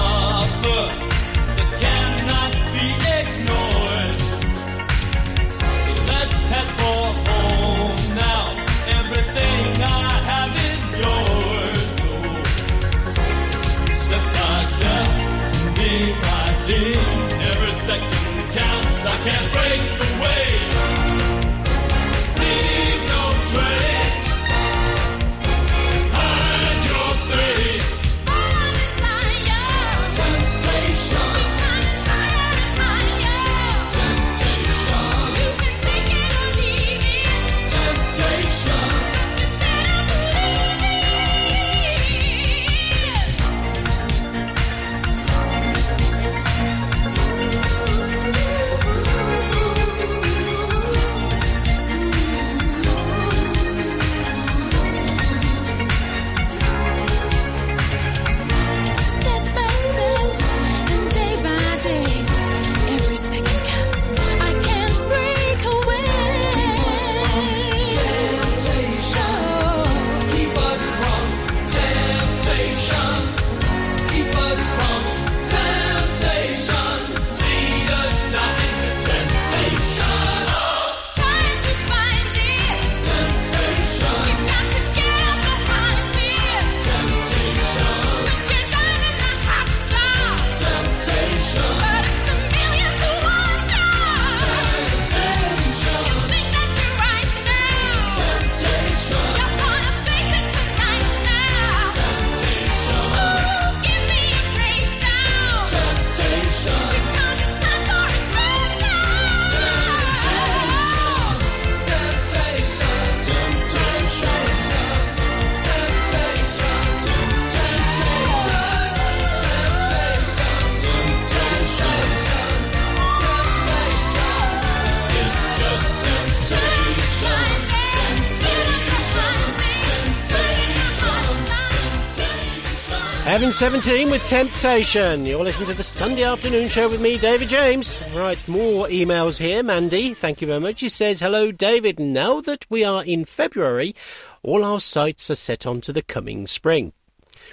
17 with Temptation. You're listening to the Sunday afternoon show with me, David James. Right, more emails here. Mandy, thank you very much. She says, Hello, David. Now that we are in February, all our sights are set on to the coming spring.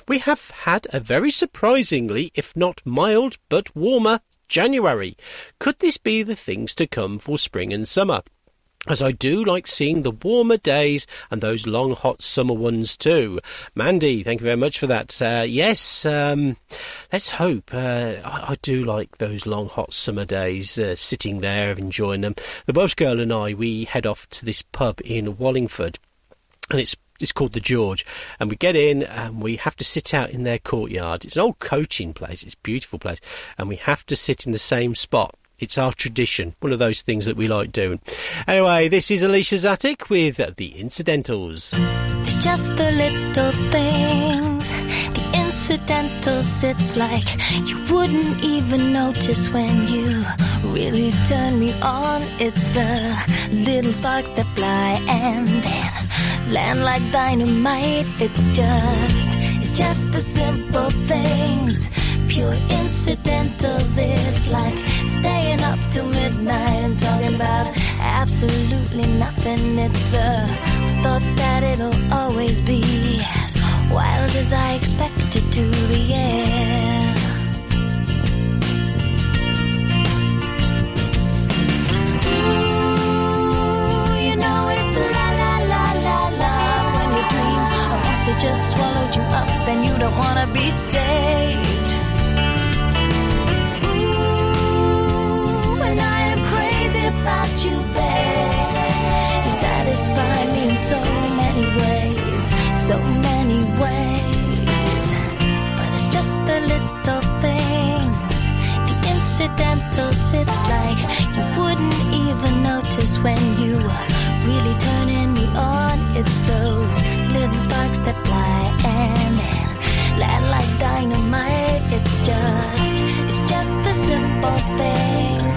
We have had a very surprisingly, if not mild, but warmer January. Could this be the things to come for spring and summer? As I do like seeing the warmer days and those long hot summer ones too. Mandy, thank you very much for that. Uh, yes, um, let's hope. Uh, I, I do like those long hot summer days, uh, sitting there enjoying them. The Welsh girl and I, we head off to this pub in Wallingford and it's it's called the George, and we get in and we have to sit out in their courtyard. It's an old coaching place. It's a beautiful place, and we have to sit in the same spot. It's our tradition, one of those things that we like doing. Anyway, this is Alisha's Attic with the Incidentals. It's just the little things, the incidentals. It's like you wouldn't even notice when you really turn me on. It's the little sparks that fly and then land like dynamite. It's just, it's just the simple things, pure incidentals. It's like staying up till midnight and talking about absolutely nothing. It's the thought that it'll always be as wild as I expect it to be. Yeah. Ooh, you know it's la la la la la when you dream a monster just swallowed you up and you don't wanna be saved. You. You satisfy me in so many ways, so many ways. But it's just the little things, the incidentals. It's like you wouldn't even notice when you are really turning me on. It's those little sparks that fly and then land like dynamite. It's just, it's just the simple things,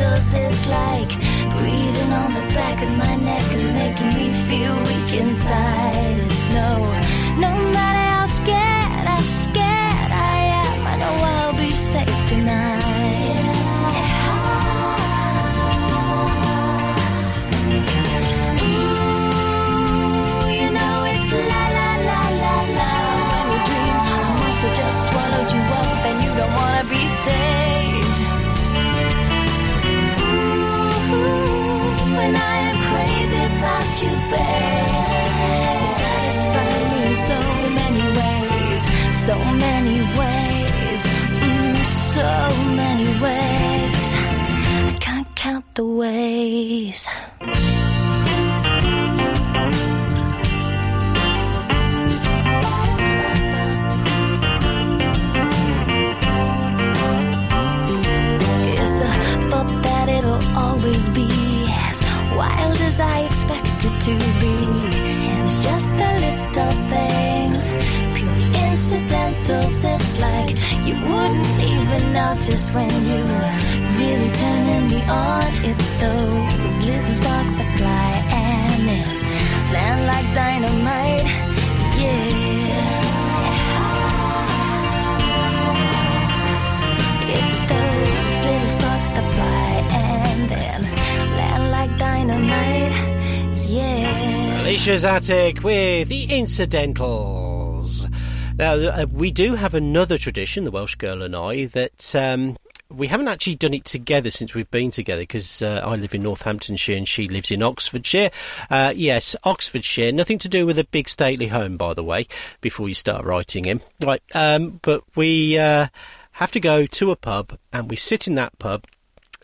incidentals. It's like breathing on the back of my neck and making me feel weak inside. It's no, no matter how scared, how scared I am, I know I'll be safe tonight. So many ways. I can't count the ways. is the thought that it'll always be as wild as I expect it to be. And it's just the little things, incidentals. It's like you wouldn't even notice when you were really turning me on. It's those little sparks that fly and then land like dynamite. Yeah. It's those little sparks that fly and then land like dynamite. Yeah. Alisha's Attic with the Incidentals. Now, uh, we do have another tradition, the Welsh girl and I, that um, we haven't actually done it together since we've been together because uh, I live in Northamptonshire and she lives in Oxfordshire. Uh, yes, Oxfordshire. Nothing to do with a big stately home, by the way, before you start writing him. Right, um, but we uh, have to go to a pub and we sit in that pub,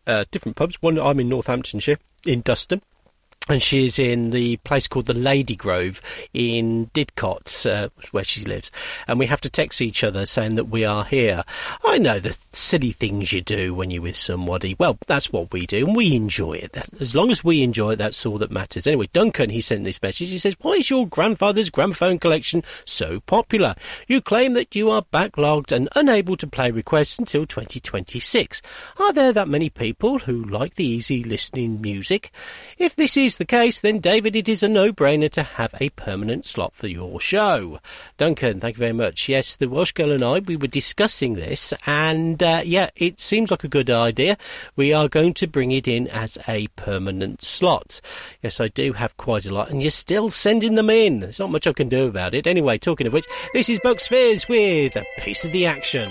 uh, different pubs. One, I'm in Northamptonshire, in Duston. And she's in the place called the Ladygrove in Didcot, uh, where she lives. And we have to text each other saying that we are here. I know the silly things you do when you're with somebody. Well, that's what we do, and we enjoy it. As long as we enjoy it, that's all that matters. Anyway, Duncan, he sent this message. He says, Why is your grandfather's gramophone collection so popular? You claim that you are backlogged and unable to play requests until 2026. Are there that many people who like the easy listening music? If this is the case, then David, it is a no-brainer to have a permanent slot for your show. Duncan, thank you very much. Yes, the Welsh girl and I, we were discussing this, and uh, yeah, it seems like a good idea. We are going to bring it in as a permanent slot. Yes, I do have quite a lot, and you're still sending them in. There's not much I can do about it. Anyway, talking of which, this is Bucks Fizz with a piece of the action.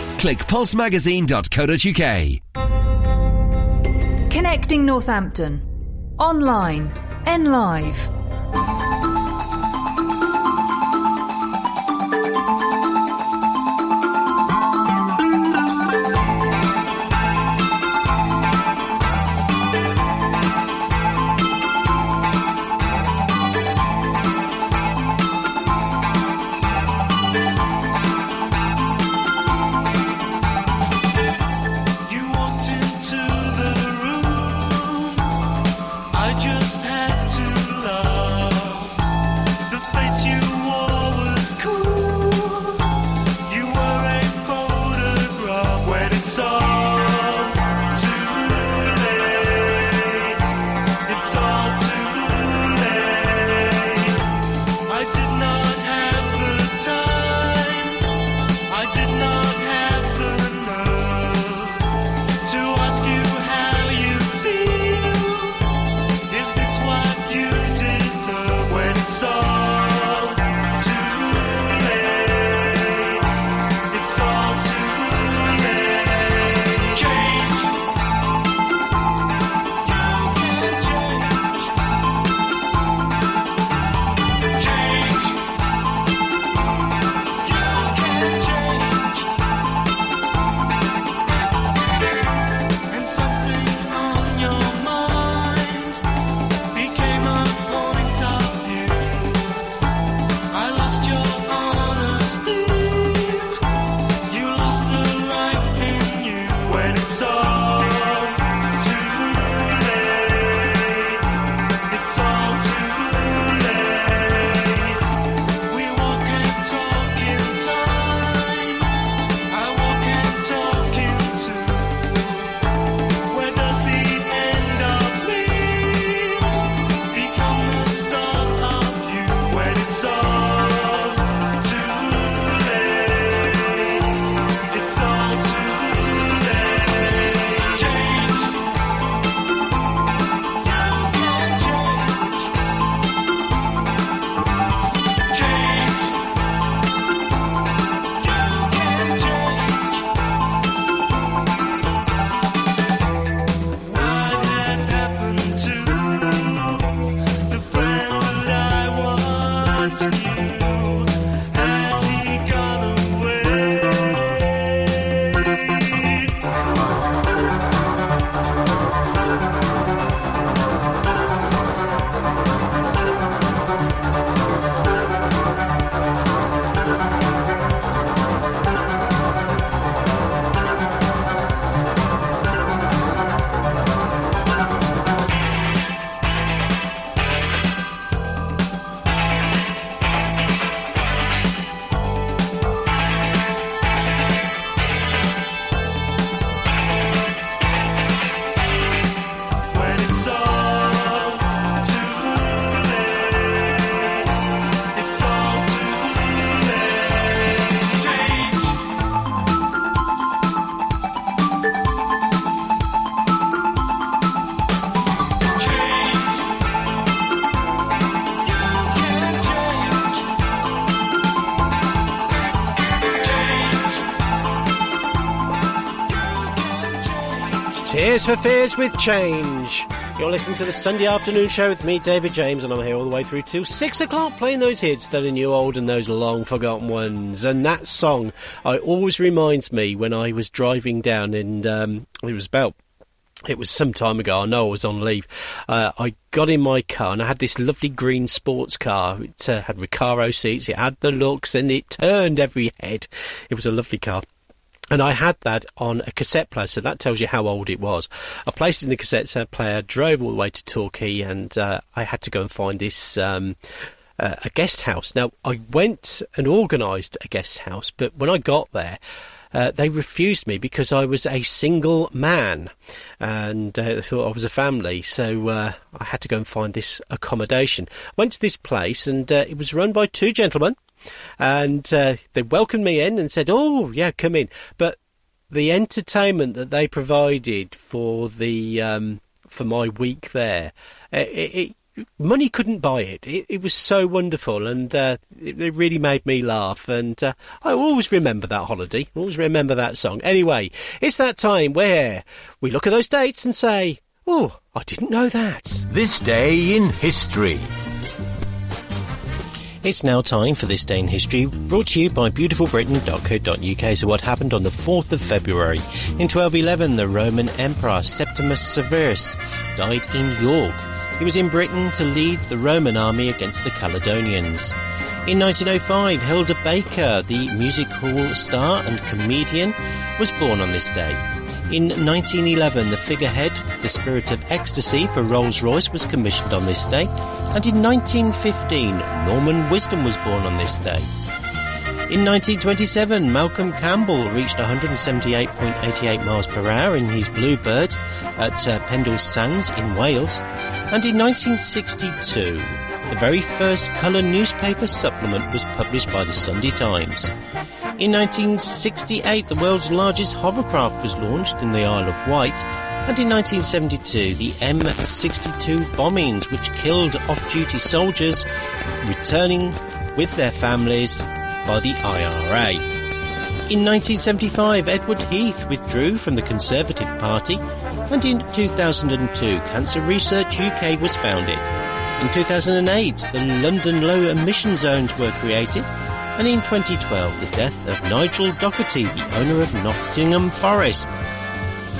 click pulsemagazine.co.uk. Connecting Northampton. Online. N Live. For Fears with Change. You're listening to the Sunday afternoon show with me, David James, and I'm here all the way through till six o'clock playing those hits that are new, old, and those long forgotten ones. And that song, I always reminds me when I was driving down, and um, it was about it was some time ago. I know I was on leave. Uh, I got in my car and I had this lovely green sports car. It uh, had Recaro seats. It had the looks and it turned every head. It was a lovely car. And I had that on a cassette player, so that tells you how old it was. I placed it in the cassette player, drove all the way to Torquay, and uh, I had to go and find this um, uh, a guest house. Now I went and organised a guest house, but when I got there, uh, they refused me because I was a single man, and uh, they thought I was a family. So uh, I had to go and find this accommodation. Went to this place, and uh, it was run by two gentlemen, and uh, they welcomed me in and said, "Oh, yeah, come in." But the entertainment that they provided for the um, for my week there, uh, it, it, money couldn't buy it. It, it was so wonderful, and uh, it, really made me laugh. And uh, I always remember that holiday. Always remember that song. Anyway, it's that time where we look at those dates and say, "Oh, I didn't know that." This day in history. It's now time for This Day in History, brought to you by beautifulbritain.co.uk. So what happened on the 4th of February? In 1211, the Roman Emperor Septimus Severus died in York. He was in Britain to lead the Roman army against the Caledonians. In 1905, Hilda Baker, the music hall star and comedian, was born on this day. In 1911, the figurehead, The Spirit of Ecstasy for Rolls-Royce was commissioned on this day. And in 1915, Norman Wisdom was born on this day. In 1927, Malcolm Campbell reached 178.88 miles per hour in his Bluebird at uh, Pendine Sands in Wales. And in 1962, the very first colour newspaper supplement was published by the Sunday Times. In 1968, the world's largest hovercraft was launched in the Isle of Wight, and in 1972, the M62 bombings, which killed off-duty soldiers returning with their families by the IRA. In 1975, Edward Heath withdrew from the Conservative Party, and in 2002, Cancer Research UK was founded. In 2008, the London Low Emission Zones were created, and in 2012, the death of Nigel Doughty, the owner of Nottingham Forest.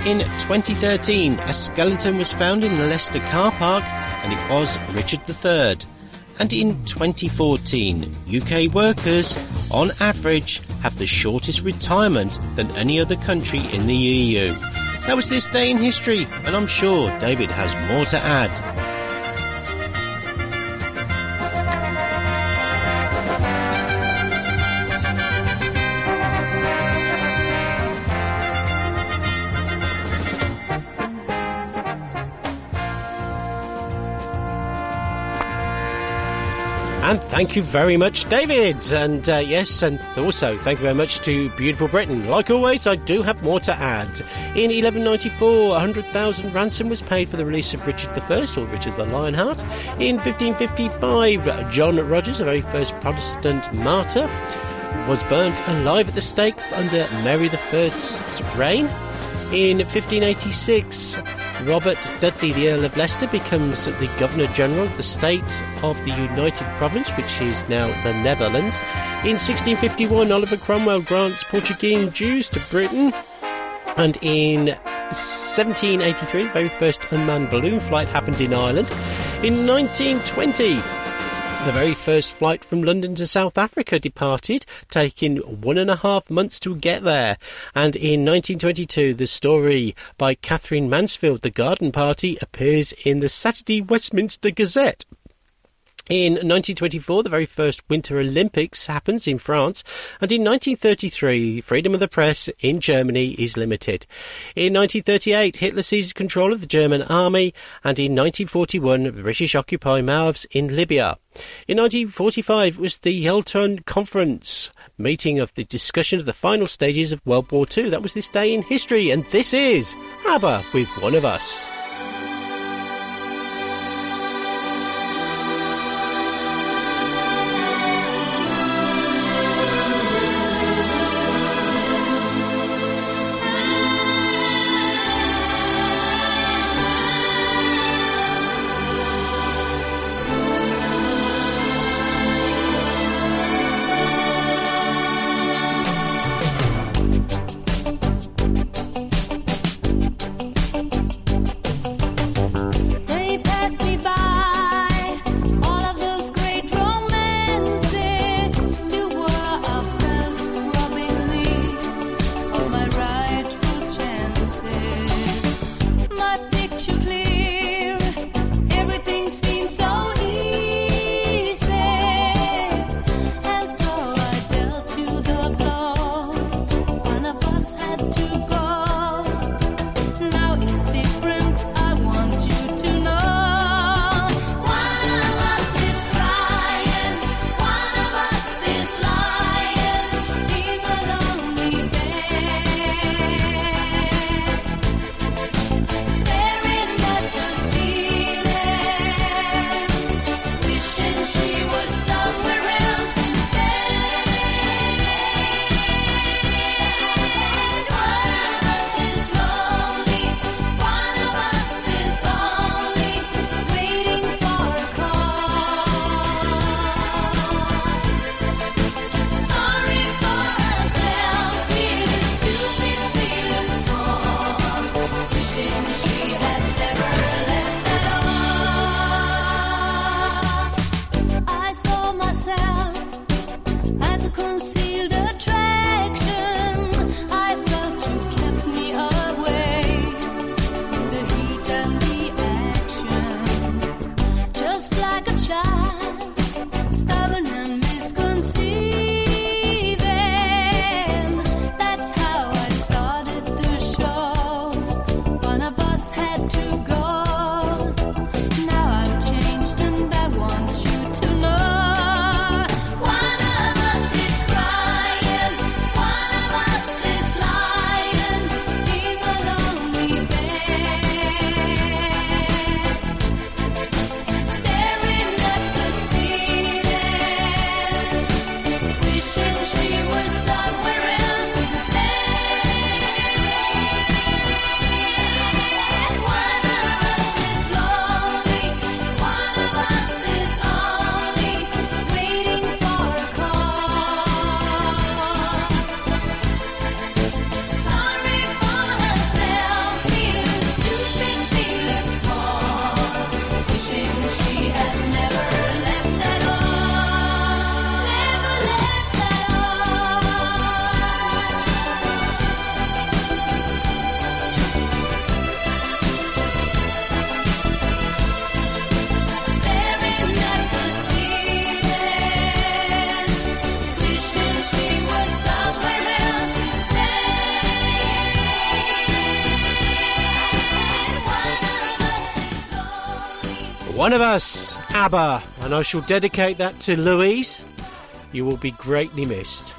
In 2013, a skeleton was found in the Leicester car park, and it was Richard III. And in 2014, UK workers, on average, have the shortest retirement than any other country in the EU. That was this day in history, and I'm sure David has more to add. And thank you very much, David. And uh, yes, and also thank you very much to Beautiful Britain. Like always, I do have more to add. In 1194, 100,000 ransom was paid for the release of Richard I, or Richard the Lionheart. In 1555, John Rogers, the very first Protestant martyr, was burnt alive at the stake under Mary I's reign. In 1586, Robert Dudley, the Earl of Leicester, becomes the Governor General of the state of the United Province, which is now the Netherlands. In 1651, Oliver Cromwell grants Portuguese Jews to Britain. And in 1783, the very first unmanned balloon flight happened in Ireland. In 1920, the very first flight from London to South Africa departed, taking one and a half months to get there. And in 1922, the story by Katherine Mansfield, The Garden Party, appears in the Saturday Westminster Gazette. In 1924, the very first Winter Olympics happens in France, and in 1933, freedom of the press in Germany is limited. In 1938, Hitler seizes control of the German army, and in 1941, the British occupy Mouves in Libya. In 1945 was the Yalta Conference, meeting of the discussion of the final stages of World War II. That was this day in history, and this is ABBA with One of Us. One of us, ABBA, and I shall dedicate that to Louise. You will be greatly missed.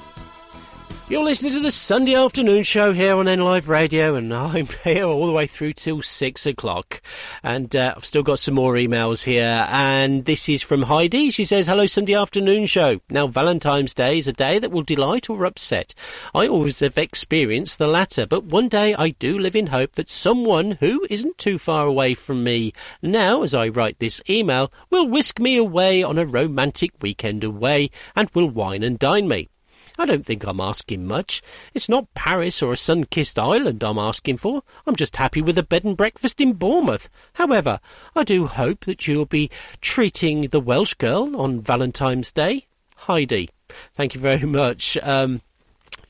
You're listening to the Sunday afternoon show here on N Live Radio, and I'm here all the way through till six o'clock. And uh, I've still got some more emails here, and this is from Heidi. She says, "Hello, Sunday afternoon show. Now, Valentine's Day is a day that will delight or upset. I always have experienced the latter, but one day I do live in hope that someone who isn't too far away from me now, as I write this email, will whisk me away on a romantic weekend away, and will wine and dine me." I don't think I'm asking much. It's not Paris or a sun-kissed island I'm asking for. I'm just happy with a bed and breakfast in Bournemouth. However, I do hope that you'll be treating the Welsh girl on Valentine's Day. Heidi. Thank you very much. Um,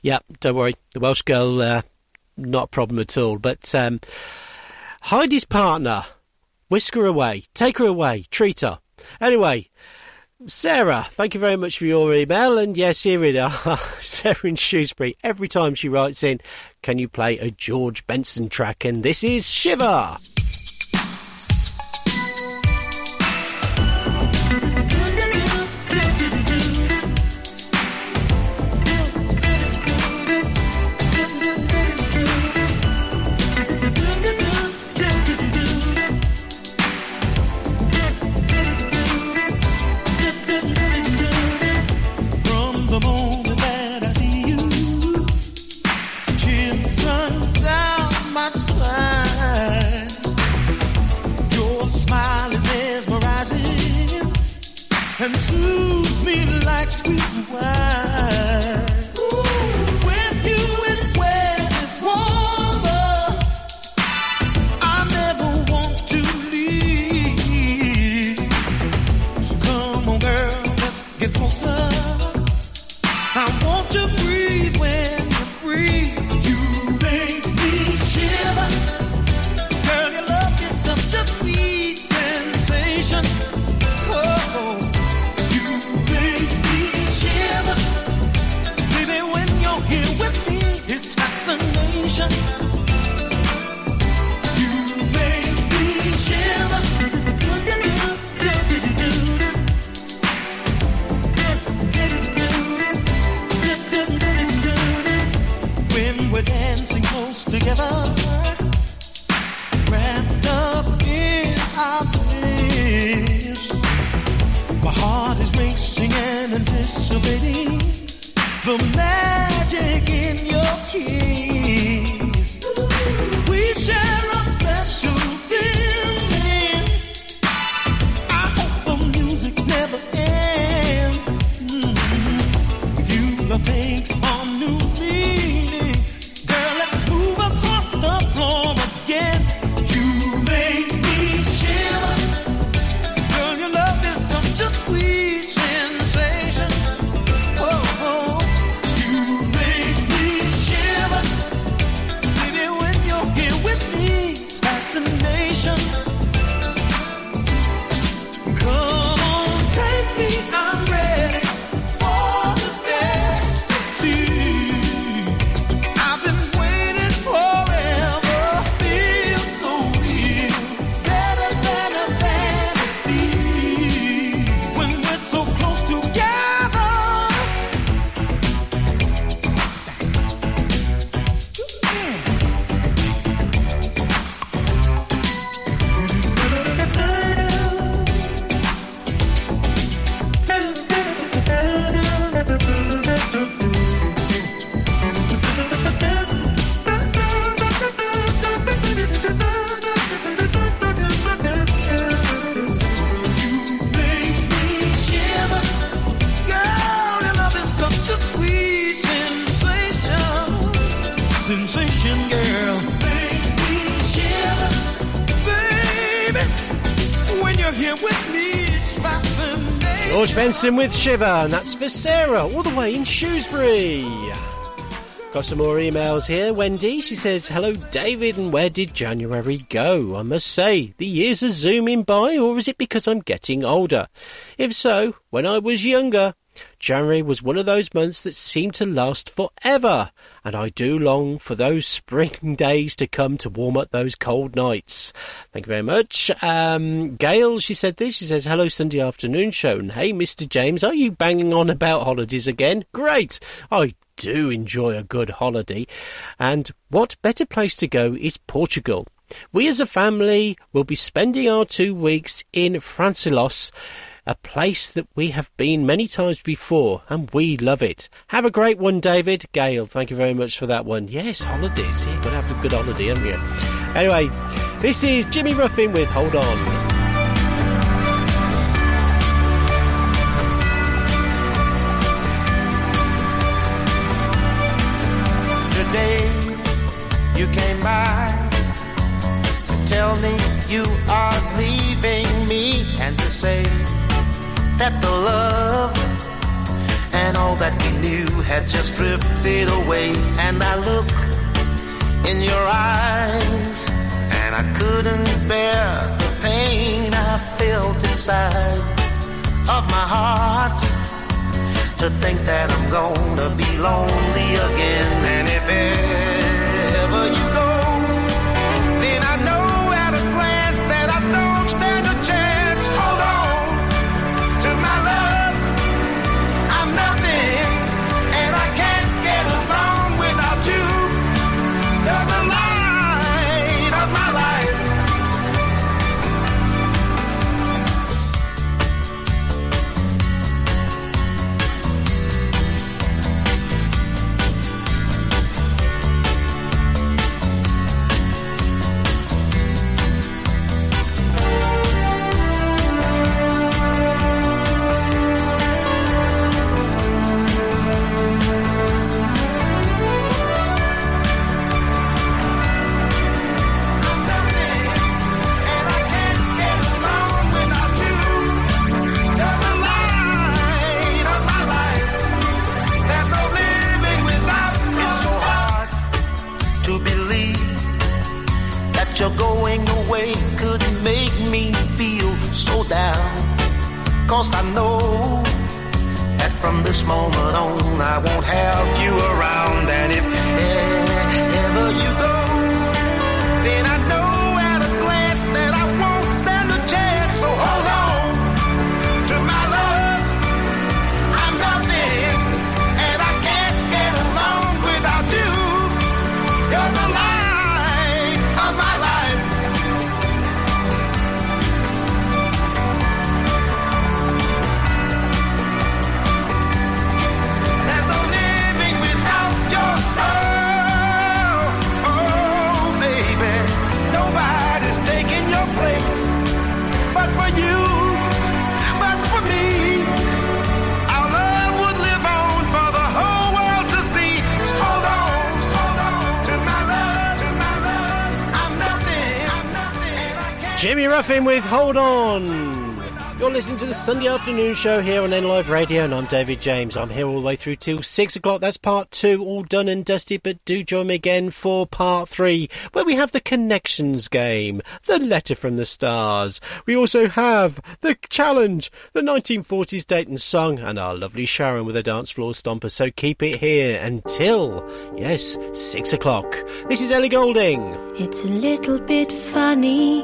yeah, don't worry. The Welsh girl, uh, not a problem at all. But um, Heidi's partner, whisk her away, take her away, treat her. Anyway, Sarah, thank you very much for your email. And yes, here we are. Sarah in Shrewsbury. Every time she writes in, can you play a George Benson track? And this is Shiver. Sweet wine. Anticipating the magic in your kiss. George with Shiver, and that's for Sarah, all the way in Shrewsbury. Got some more emails here. Wendy, she says, Hello, David, and where did January go? I must say, the years are zooming by, or is it because I'm getting older? If so, when I was younger, January was one of those months that seemed to last forever, and I do long for those spring days to come to warm up those cold nights. Thank you very much. Um, Gail, she said this. She says, Hello, Sunday afternoon show. And hey, Mr. James, are you banging on about holidays again? Great. I do enjoy a good holiday. And what better place to go is Portugal. We as a family will be spending our two weeks in Francilos, a place that we have been many times before, and we love it. Have a great one, David. Gail, thank you very much for that one. Yes, holidays. You've got to have a good holiday, haven't you? Anyway, this is Jimmy Ruffin with Hold On. Today you came by to tell me you are leaving me and to say that the love and all that we knew had just drifted away. And I look in your eyes and I couldn't bear the pain I felt inside of my heart to think that I'm gonna be lonely again. And if ever with Hold On. You're listening to the Sunday afternoon show here on N Live Radio, and I'm David James. I'm here all the way through till six o'clock. That's part two, all done and dusted. But do join me again for part three, where we have the connections game, the letter from the stars. We also have the challenge, the 1940s Dayton song, and our lovely Sharon with a dance floor stomper. So keep it here until yes, six o'clock. This is Ellie Goulding. It's a little bit funny,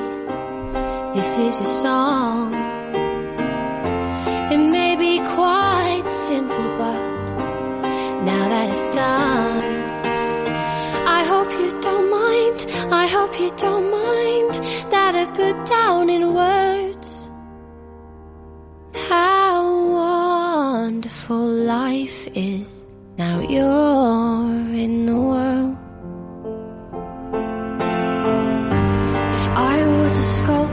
this is your song. It may be quite simple, but now that it's done, I hope you don't mind. I hope you don't mind that I put down in words how wonderful life is. Now you're in the world. If I was a sculptor,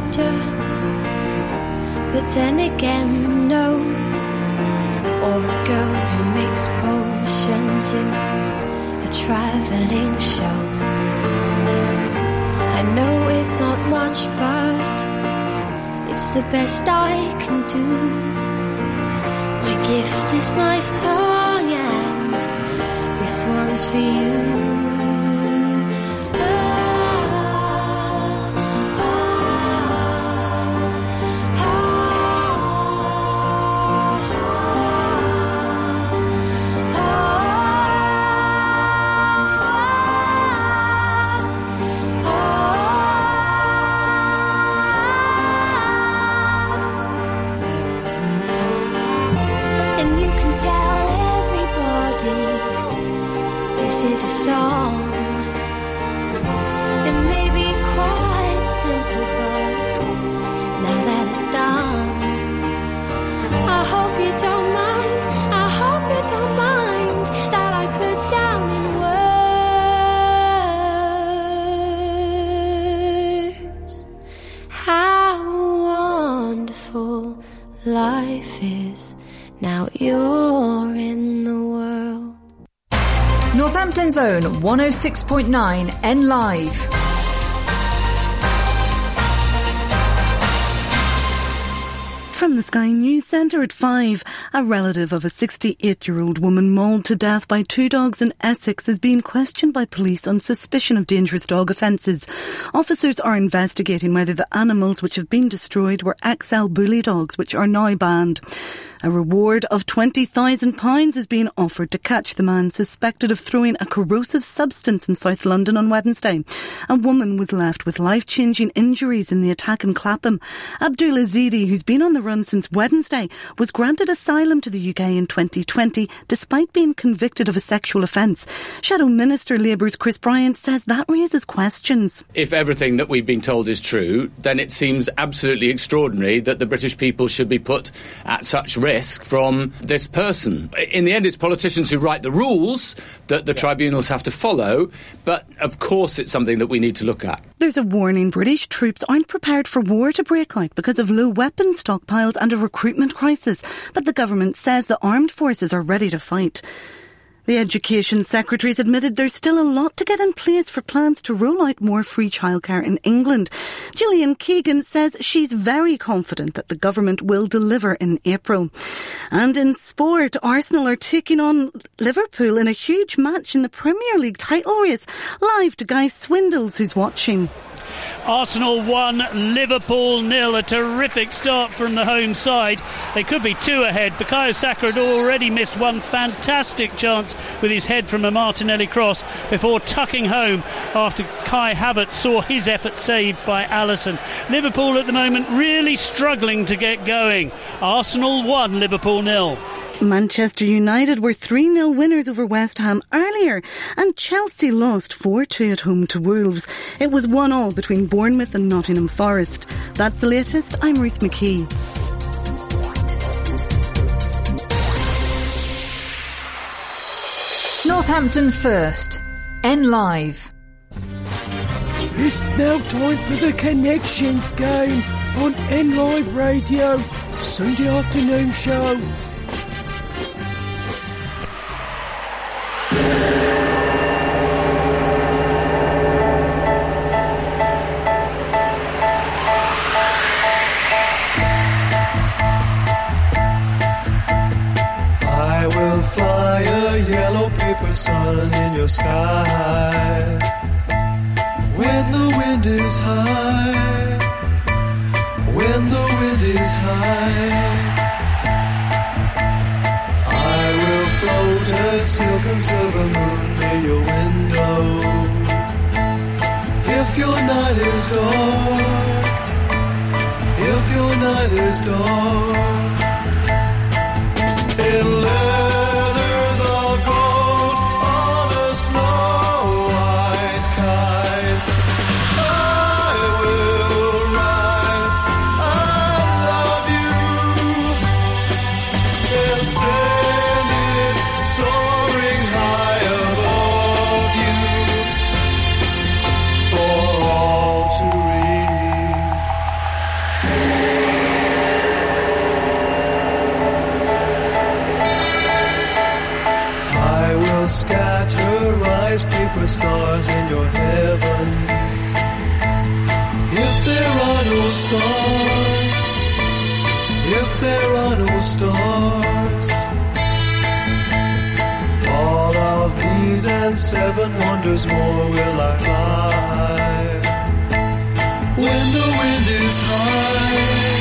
but then again, no. Or a girl who makes potions in a traveling show. I know it's not much, but it's the best I can do. My gift is my song, and this one's for you. 106.9 N Live. From the Sky News Centre at 5, a relative of a 68 year old woman mauled to death by two dogs in Essex is being questioned by police on suspicion of dangerous dog offences. Officers are investigating whether the animals which have been destroyed were XL bully dogs, which are now banned. A reward of £20,000 is being offered to catch the man suspected of throwing a corrosive substance in South London on Wednesday. A woman was left with life-changing injuries in the attack in Clapham. Abdul Ezedi, who's been on the run since Wednesday, was granted asylum to the UK in 2020 despite being convicted of a sexual offence. Shadow Minister Labour's Chris Bryant says that raises questions. If everything that we've been told is true, then it seems absolutely extraordinary that the British people should be put at such risk from this person. In the end, it's politicians who write the rules that the tribunals have to follow, but of course it's something that we need to look at. There's a warning British troops aren't prepared for war to break out because of low weapon stockpiles and a recruitment crisis, but the government says the armed forces are ready to fight. The Education Secretary has admitted there's still a lot to get in place for plans to roll out more free childcare in England. Gillian Keegan says she's very confident that the government will deliver in April. And in sport, Arsenal are taking on Liverpool in a huge match in the Premier League title race. Live to Guy Swindells, who's watching. Arsenal 1, Liverpool nil. A terrific start from the home side. They could be two ahead. Bukayo Saka had already missed one fantastic chance with his head from a Martinelli cross before tucking home after Kai Havertz saw his effort saved by Alisson. Liverpool at the moment really struggling to get going. Arsenal 1, Liverpool nil. Manchester United were 3 0 winners over West Ham earlier, and Chelsea lost 4 2 at home to Wolves. It was 1 all between Bournemouth and Nottingham Forest. That's the latest. I'm Ruth McKee. Northampton First. N Live. It's now time for the Connections game on N Live Radio, Sunday afternoon show. Sun in your sky. When the wind is high, when the wind is high, silken silver moon near your window. If your night is dark, if your night is dark. In stars in your heaven. If there are no stars, if there are no stars, all of these and seven wonders more will I fly. When the wind is high,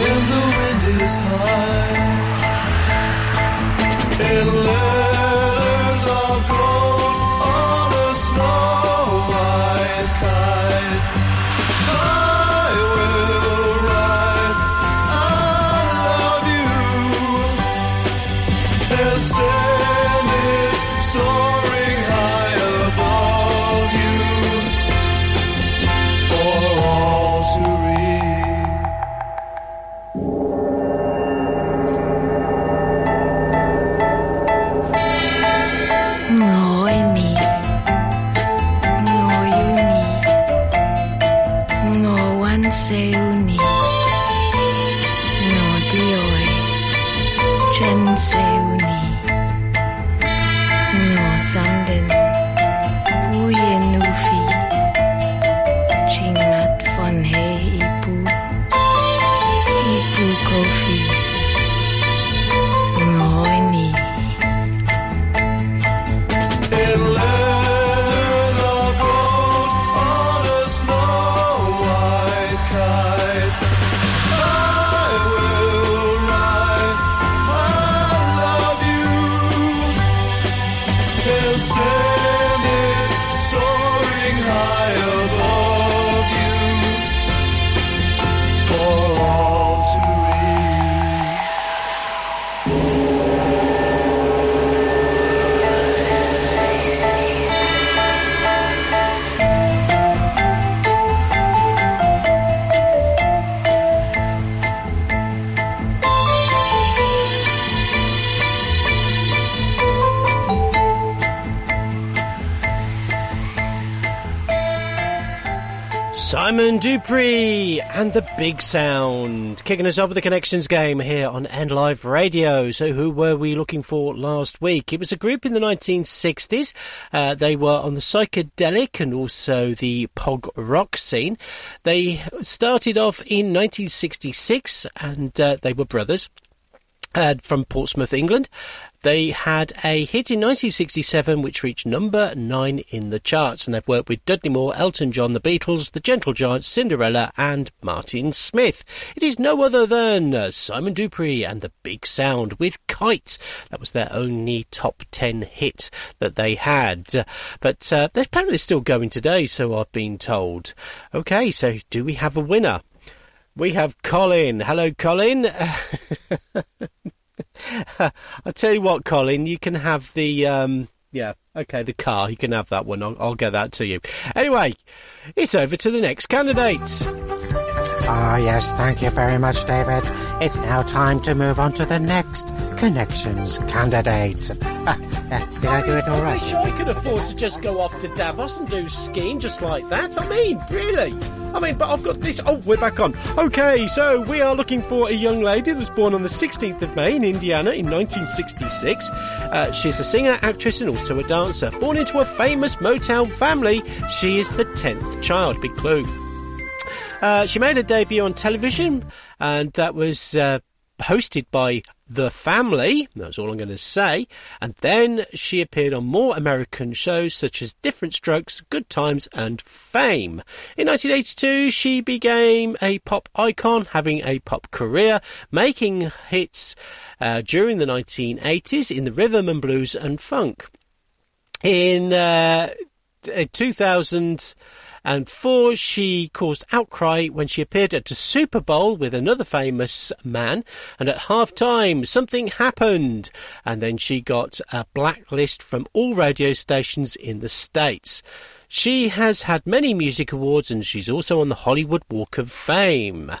when the wind is high. In Simon Dupree and the Big Sound kicking us off with the connections game here on N Live Radio. So, who were we looking for last week? It was a group in the 1960s. Uh, they were on the psychedelic and also the prog rock scene. They started off in 1966 and uh, they were brothers uh, from Portsmouth, England. They had a hit in 1967 which reached number nine in the charts, and they've worked with Dudley Moore, Elton John, The Beatles, The Gentle Giants, Cinderella, and Martin Smith. It is no other than uh, Simon Dupree and The Big Sound with Kites. That was their only top ten hit that they had. But uh, they're apparently still going today, so I've been told. Okay, so do we have a winner? We have Colin. Hello, Colin. I'll tell you what, Colin, you can have the, um, yeah, okay, the car. You can have that one. I'll, I'll get that to you. Anyway, it's over to the next candidate. Ah, yes, thank you very much, David. It's now time to move on to the next connections candidate. Ah, uh, did I do it all right? I Sure, I could afford to just go off to Davos and do skiing just like that. I mean, really. I mean, but I've got this. Oh, we're back on. Okay, so we are looking for a young lady that was born on the 16th of May in Indiana in 1966. Uh, she's a singer, actress, and also a dancer. Born into a famous Motown family, she is the 10th child. Big clue. Uh, she made her debut on television, and that was uh, hosted by The Family. That's all I'm going to say. And then she appeared on more American shows such as Different Strokes, Good Times, and Fame. In 1982, she became a pop icon, having a pop career, making hits uh, during the 1980s in the rhythm and blues and funk. In uh, 2000 and four, she caused outcry when she appeared at a Super Bowl with another famous man, and at half time something happened, and then she got a blacklist from all radio stations in the States. She has had many music awards and she's also on the Hollywood Walk of Fame.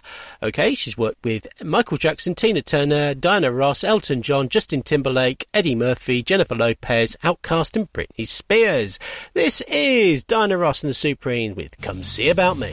Okay, she's worked with Michael Jackson, Tina Turner, Diana Ross, Elton John, Justin Timberlake, Eddie Murphy, Jennifer Lopez, Outkast and Britney Spears. This is Diana Ross and the Supremes with Come See About Me.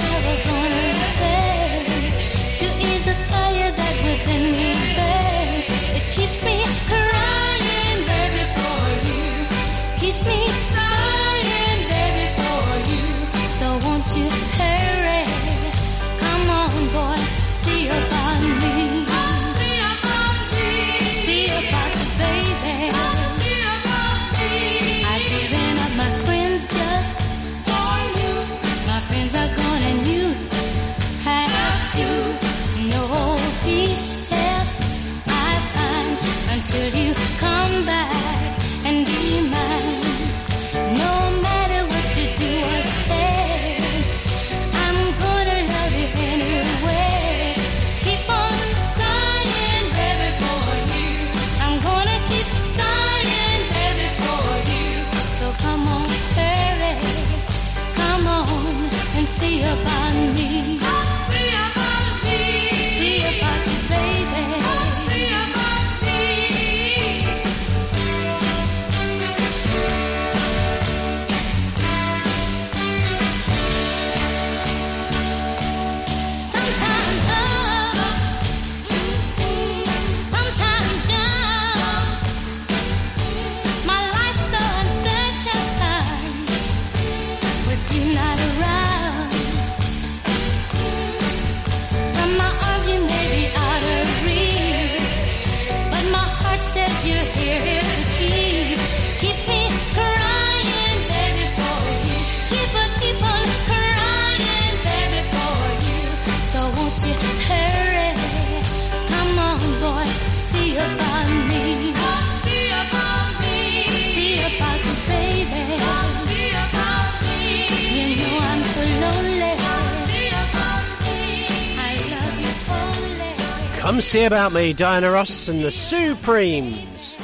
Come See About Me, Diana Ross and the Supremes.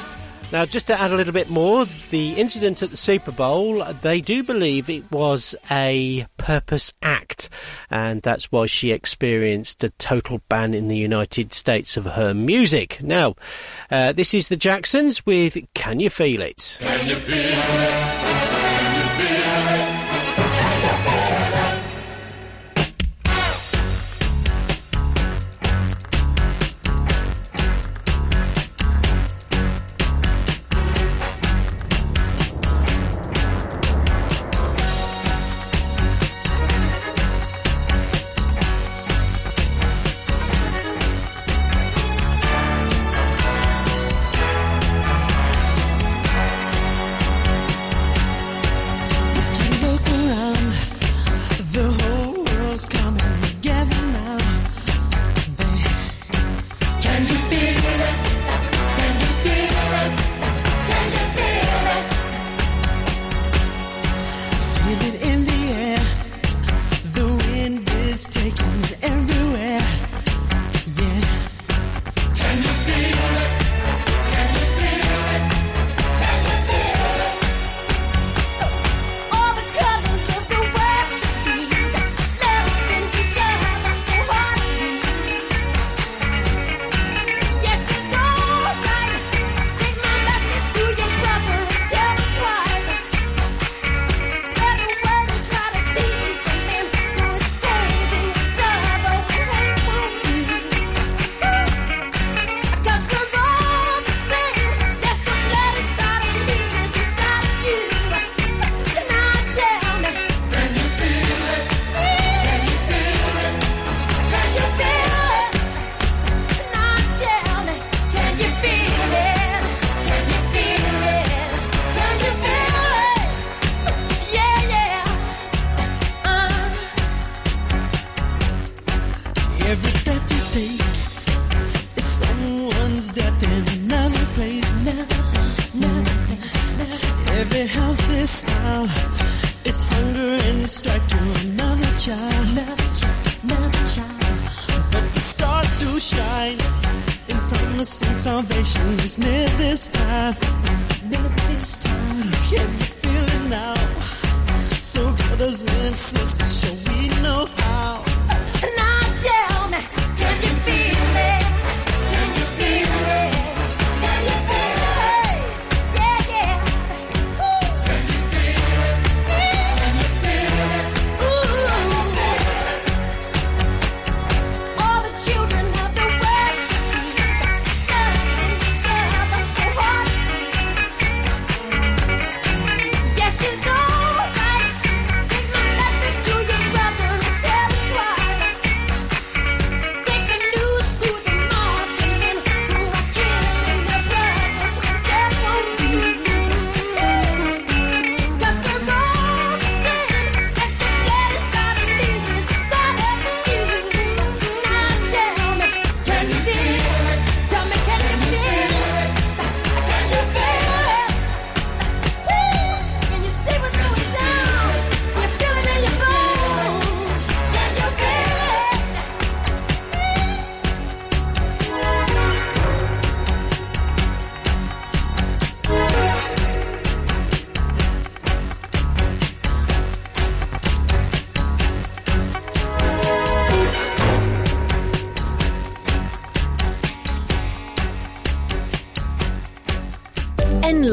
Now, just to add a little bit more, the incident at the Super Bowl, they do believe it was a purpose act, and that's why she experienced a total ban in the United States of her music. Now, uh, this is the Jacksons with Can You Feel It?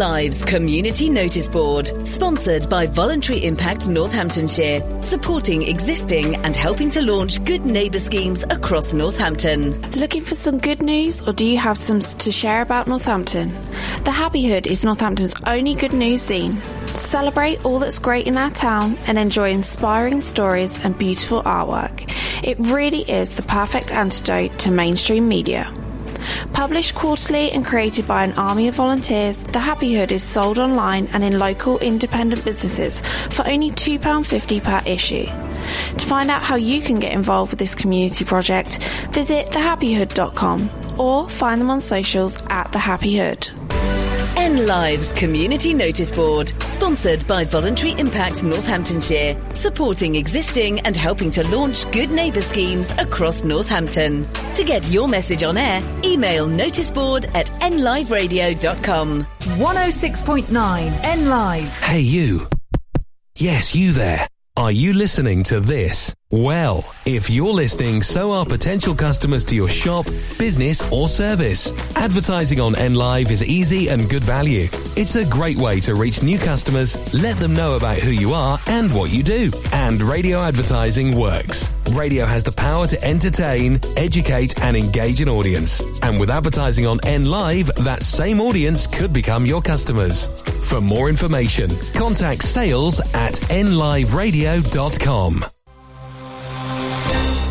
Lives Community Notice Board, sponsored by Voluntary Impact Northamptonshire, supporting existing and helping to launch good neighbour schemes across Northampton. Looking for some good news, or do you have some to share about Northampton? The Happy Hood is Northampton's only good news zine. Celebrate all that's great in our town and enjoy inspiring stories and beautiful artwork. It really is the perfect antidote to mainstream media. Published quarterly and created by an army of volunteers, The Happy Hood is sold online and in local independent businesses for only £2.50 per issue. To find out how you can get involved with this community project, visit thehappyhood.com or find them on socials at The Happy Hood. N Lives Community Notice Board, sponsored by Voluntary Impact Northamptonshire, supporting existing and helping to launch good neighbour schemes across Northampton. To get your message on air, email noticeboard at nliveradio.com. 106.9 N Live. Hey, you. Yes, you there. Are you listening to this? Well, if you're listening, so are potential customers to your shop, business, or service. Advertising on NLive is easy and good value. It's a great way to reach new customers, let them know about who you are and what you do. And radio advertising works. Radio has the power to entertain, educate, and engage an audience. And with advertising on NLive, that same audience could become your customers. For more information, contact sales at nliveradio.com.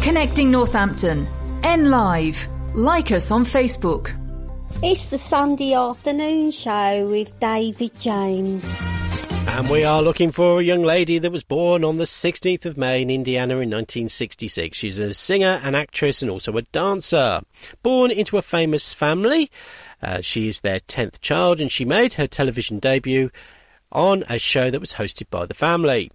Connecting Northampton. N Live. Like us on Facebook. It's the Sunday afternoon show with David James. And we are looking for a young lady that was born on the 16th of May in Indiana in 1966. She's a singer, an actress, and also a dancer. Born into a famous family, uh, she is their 10th child, and she made her television debut on a show that was hosted by the family.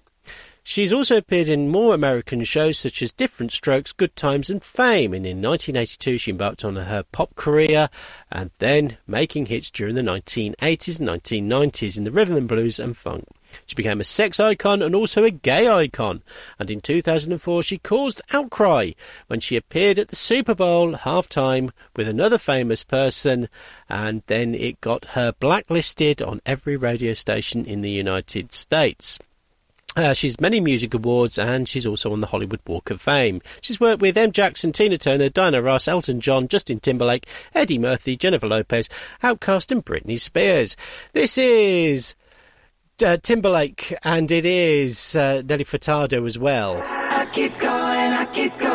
She's also appeared in more American shows such as Different Strokes, Good Times and Fame. And in 1982 she embarked on her pop career and then making hits during the 1980s and 1990s in the rhythm and blues and funk. She became a sex icon and also a gay icon. And in 2004 she caused outcry when she appeared at the Super Bowl halftime with another famous person and then it got her blacklisted on every radio station in the United States. Uh, she's many music awards and she's also on the Hollywood Walk of Fame. She's worked with M. Jackson, Tina Turner, Diana Ross, Elton John, Justin Timberlake, Eddie Murphy, Jennifer Lopez, Outkast and Britney Spears. This is uh, Timberlake and it is uh, Nelly Furtado as well. I keep going, I keep going,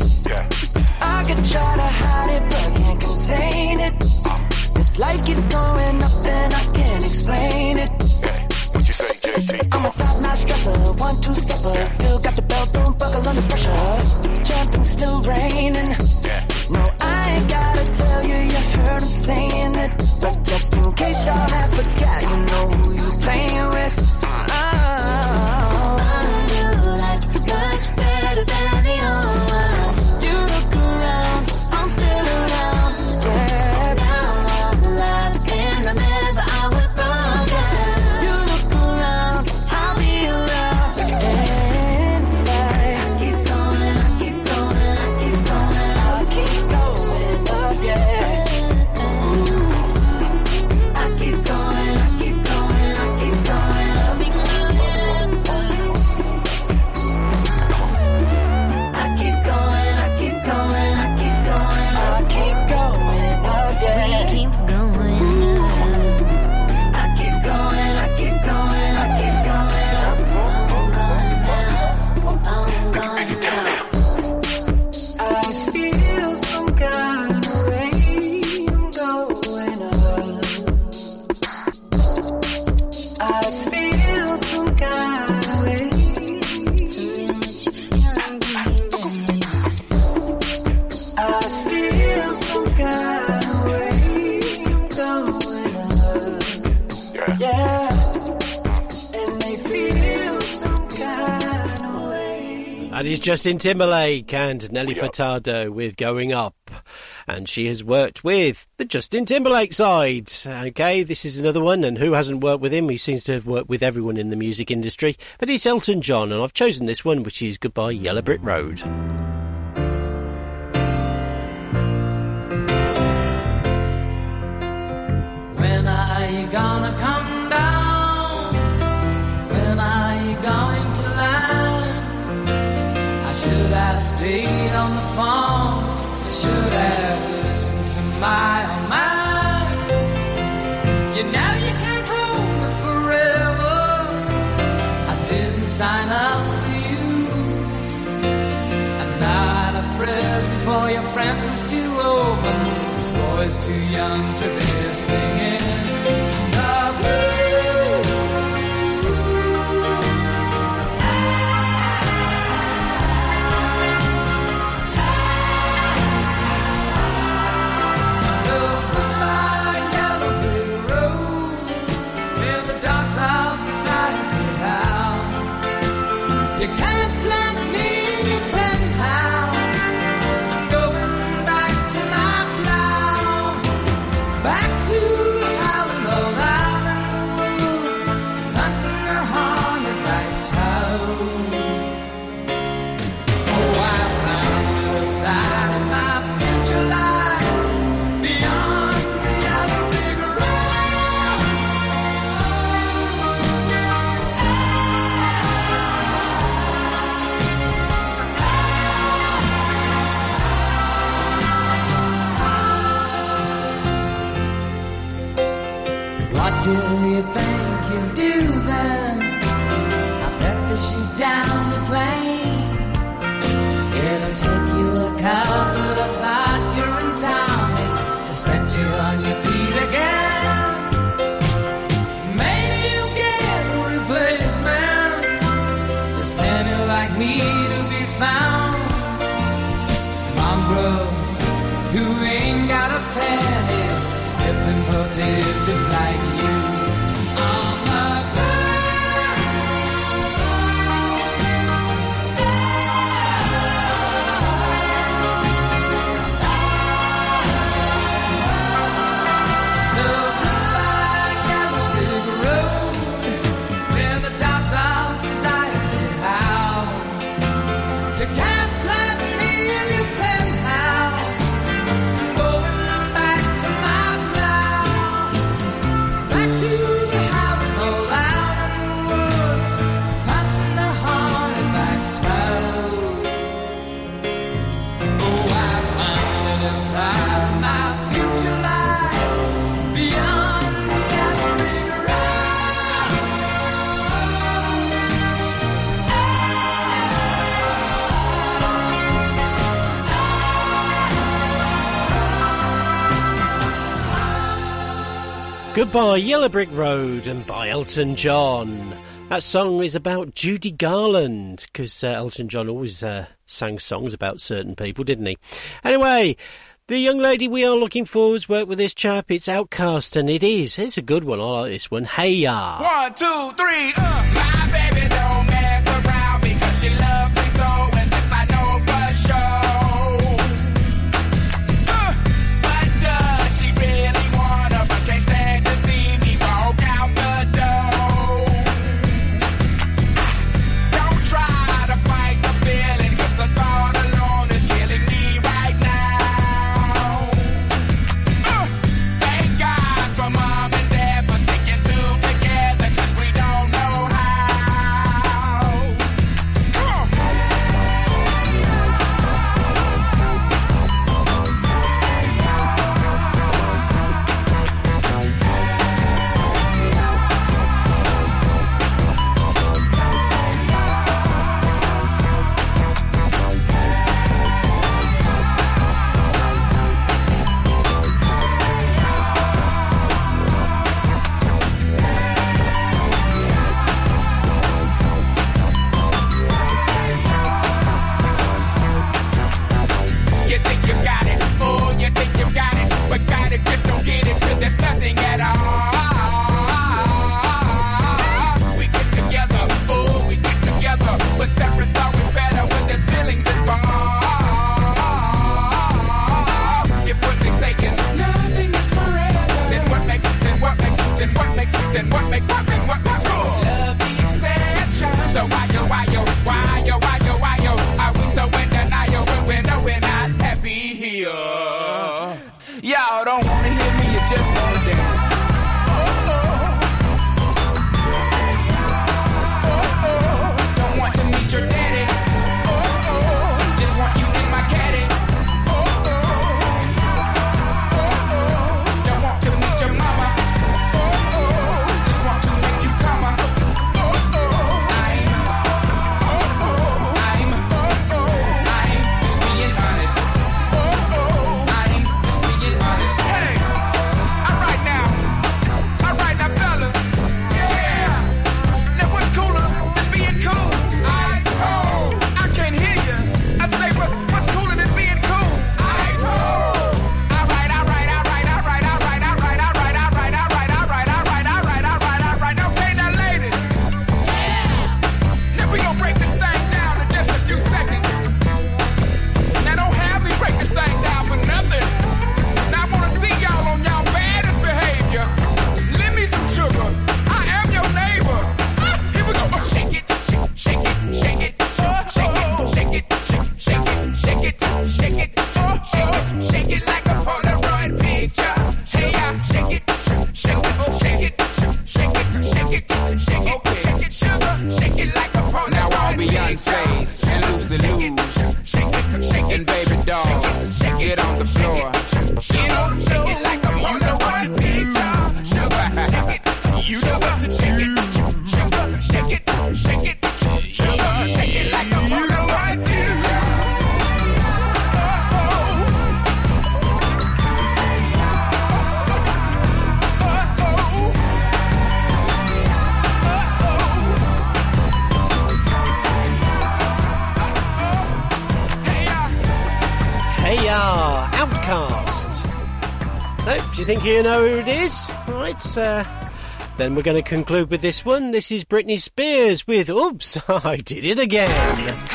contagious. I could try to hide it, but can't contain it. Uh. This life keeps going up and I can't explain it. Hey, What you say, JT? I'm a top notch dresser, one two stepper. Still got the belt, don't buckle under pressure. Jumping, still raining. No, I ain't gotta tell you, you heard him saying it. But just in case y'all have forgot, you know who you're playing with. Yeah. Yeah. And they feel some kind of way. That is Justin Timberlake and Nelly Furtado with Going Up. And she has worked with the Justin Timberlake side. Okay, this is another one. And who hasn't worked with him? He seems to have worked with everyone in the music industry. But it's Elton John, and I've chosen this one, which is Goodbye Yellow Brick Road. Have on the phone. I should have listened to my oh, own mind. You know you can't hold me forever. I didn't sign up for you. I'm not a present for your friends to open. This boy's too young to be singing. Goodbye Yellow Brick Road and by Elton John. That song is about Judy Garland because uh, Elton John always uh, sang songs about certain people, didn't he? Anyway, the young lady we are looking for has worked with this chap. It's Outkast and it is. It's a good one. I like this one. Hey ya. One, two, three, uh. make something you know who it is. Right, uh, then we're going to conclude with this one. This is Britney Spears with Oops, I Did It Again.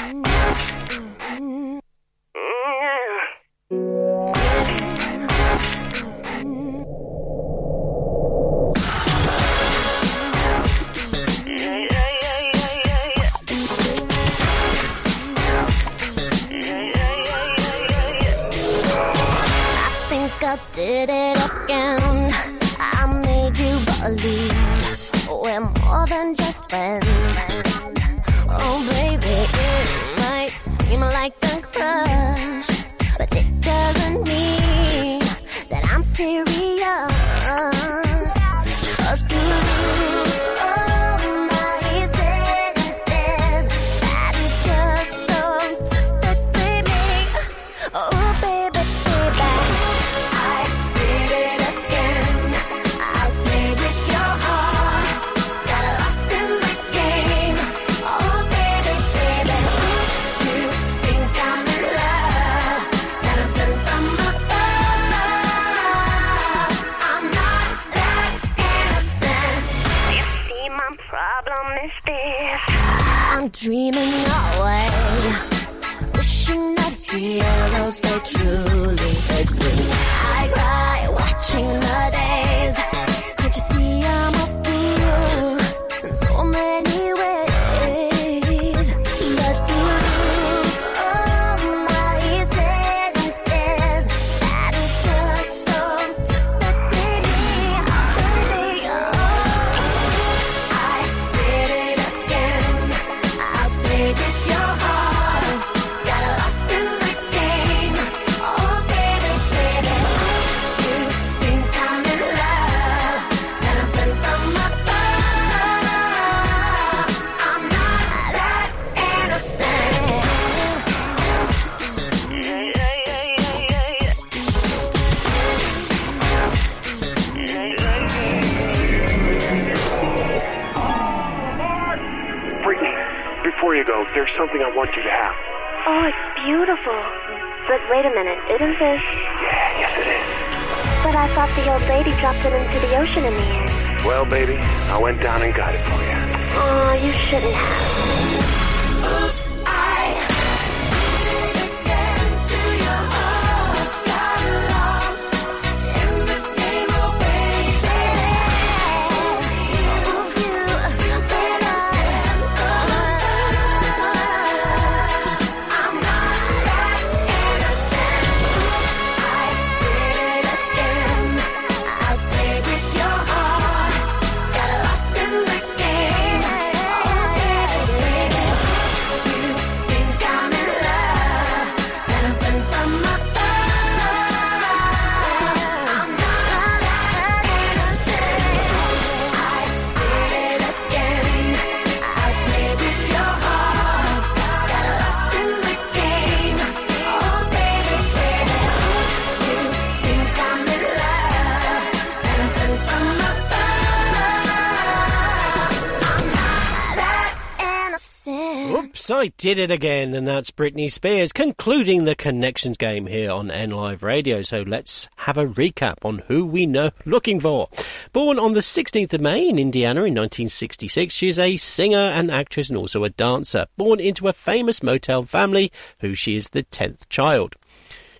I did it again, and that's Britney Spears concluding the connections game here on N Live Radio. So let's have a recap on who we know looking for. Born on the 16th of May in Indiana in 1966, she is a singer and actress and also a dancer. Born into a famous Motown family, who she is the 10th child.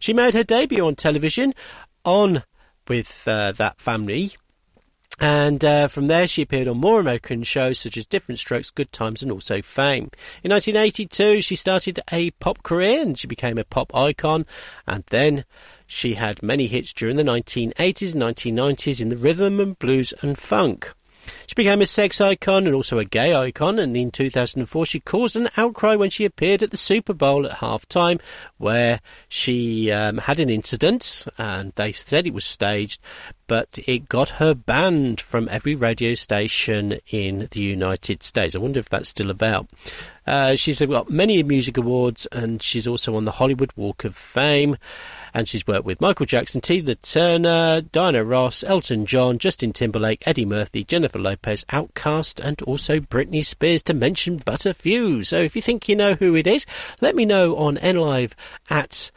She made her debut on television on with uh, that family and uh, from there, she appeared on more American shows such as Diff'rent Strokes, Good Times, and also Fame. In 1982, she started a pop career and she became a pop icon. And then she had many hits during the 1980s and 1990s in the rhythm and blues and funk. She became a sex icon and also a gay icon, and in 2004 she caused an outcry when she appeared at the Super Bowl at halftime, where she um, had an incident, and they said it was staged, but it got her banned from every radio station in the United States. I wonder if that's still about. Uh, she's got many music awards, and she's also on the Hollywood Walk of Fame and she's worked with Michael Jackson, Tina Turner, Diana Ross, Elton John, Justin Timberlake, Eddie Murphy, Jennifer Lopez, Outkast, and also Britney Spears, to mention but a few. So if you think you know who it is, let me know on NLive at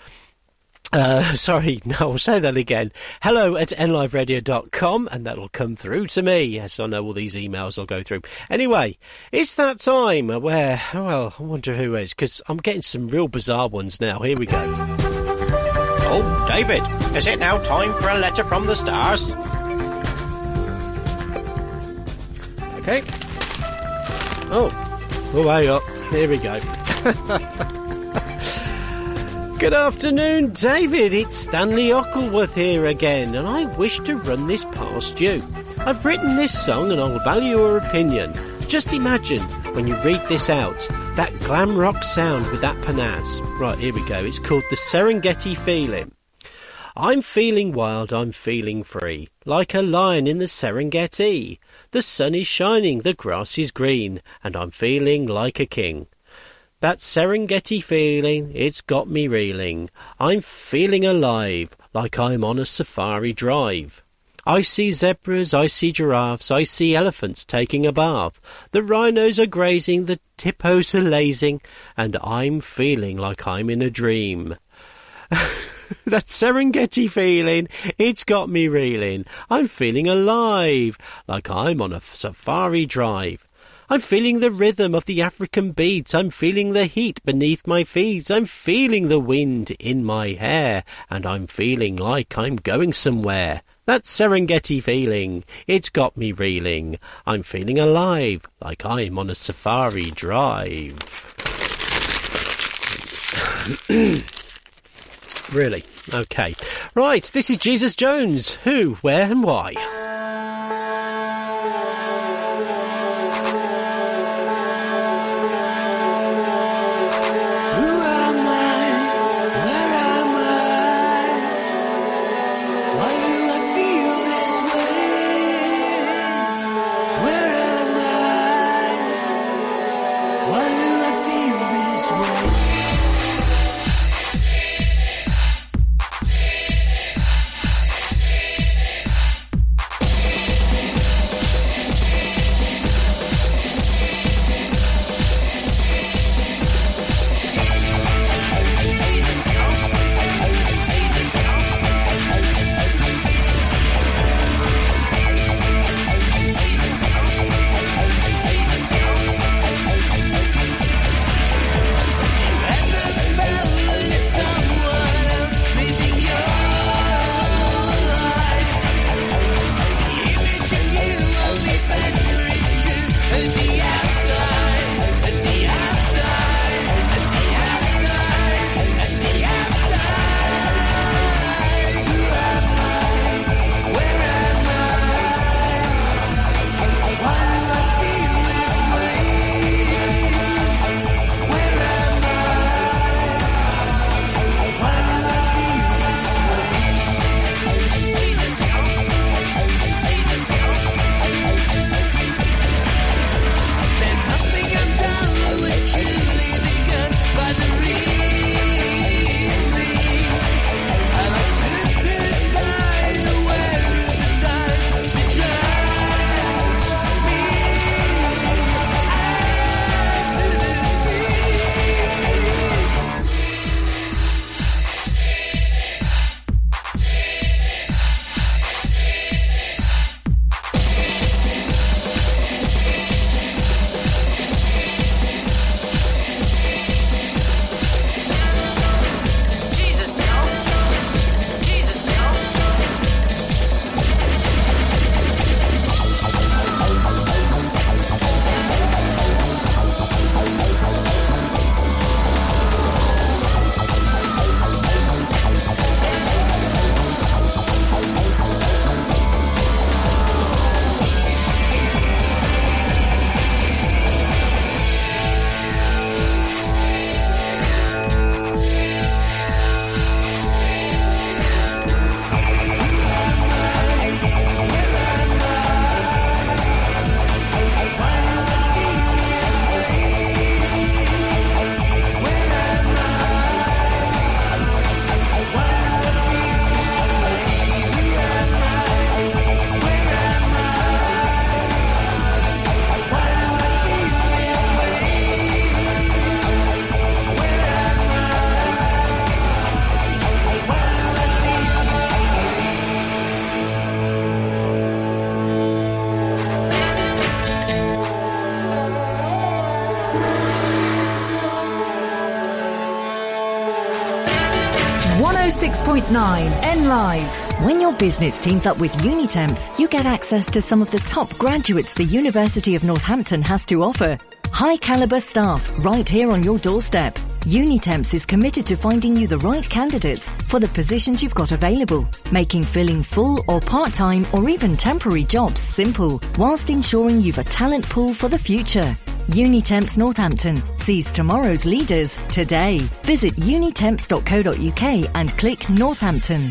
uh, sorry, no, I'll say that again. Hello at nliveradio.com and that'll come through to me. Yes, I know all these emails I'll go through. Anyway, it's that time where, well, I wonder who is, because I'm getting some real bizarre ones now. Here we go. Oh, David, is it now time for a letter from the stars? Okay. Oh, oh, up. Here we go. Good afternoon, David. It's Stanley Ockleworth here again, and I wish to run this past you. I've written this song and I'll value your opinion. Just imagine when you read this out, that glam rock sound with that panaz. Right, here we go. It's called the Serengeti Feeling. I'm feeling wild, I'm feeling free, like a lion in the Serengeti. The sun is shining, the grass is green, and I'm feeling like a king. That Serengeti feeling, it's got me reeling. I'm feeling alive, like I'm on a safari drive. I see zebras, I see giraffes, I see elephants taking a bath. The rhinos are grazing, the hippos are lazing, and I'm feeling like I'm in a dream. that Serengeti feeling, it's got me reeling. I'm feeling alive, like I'm on a safari drive. I'm feeling the rhythm of the African beats. I'm feeling the heat beneath my feet. I'm feeling the wind in my hair. And I'm feeling like I'm going somewhere. That Serengeti feeling, it's got me reeling. I'm feeling alive, like I'm on a safari drive. really? Okay. Right, this is Jesus Jones. Who, where, and why? Business teams up with Unitemps, you get access to some of the top graduates the University of Northampton has to offer. High caliber staff right here on your doorstep. Unitemps is committed to finding you the right candidates for the positions you've got available, making filling full or part-time or even temporary jobs simple, whilst ensuring you've a talent pool for the future. Unitemps Northampton sees tomorrow's leaders today. Visit unitemps.co.uk and click Northampton.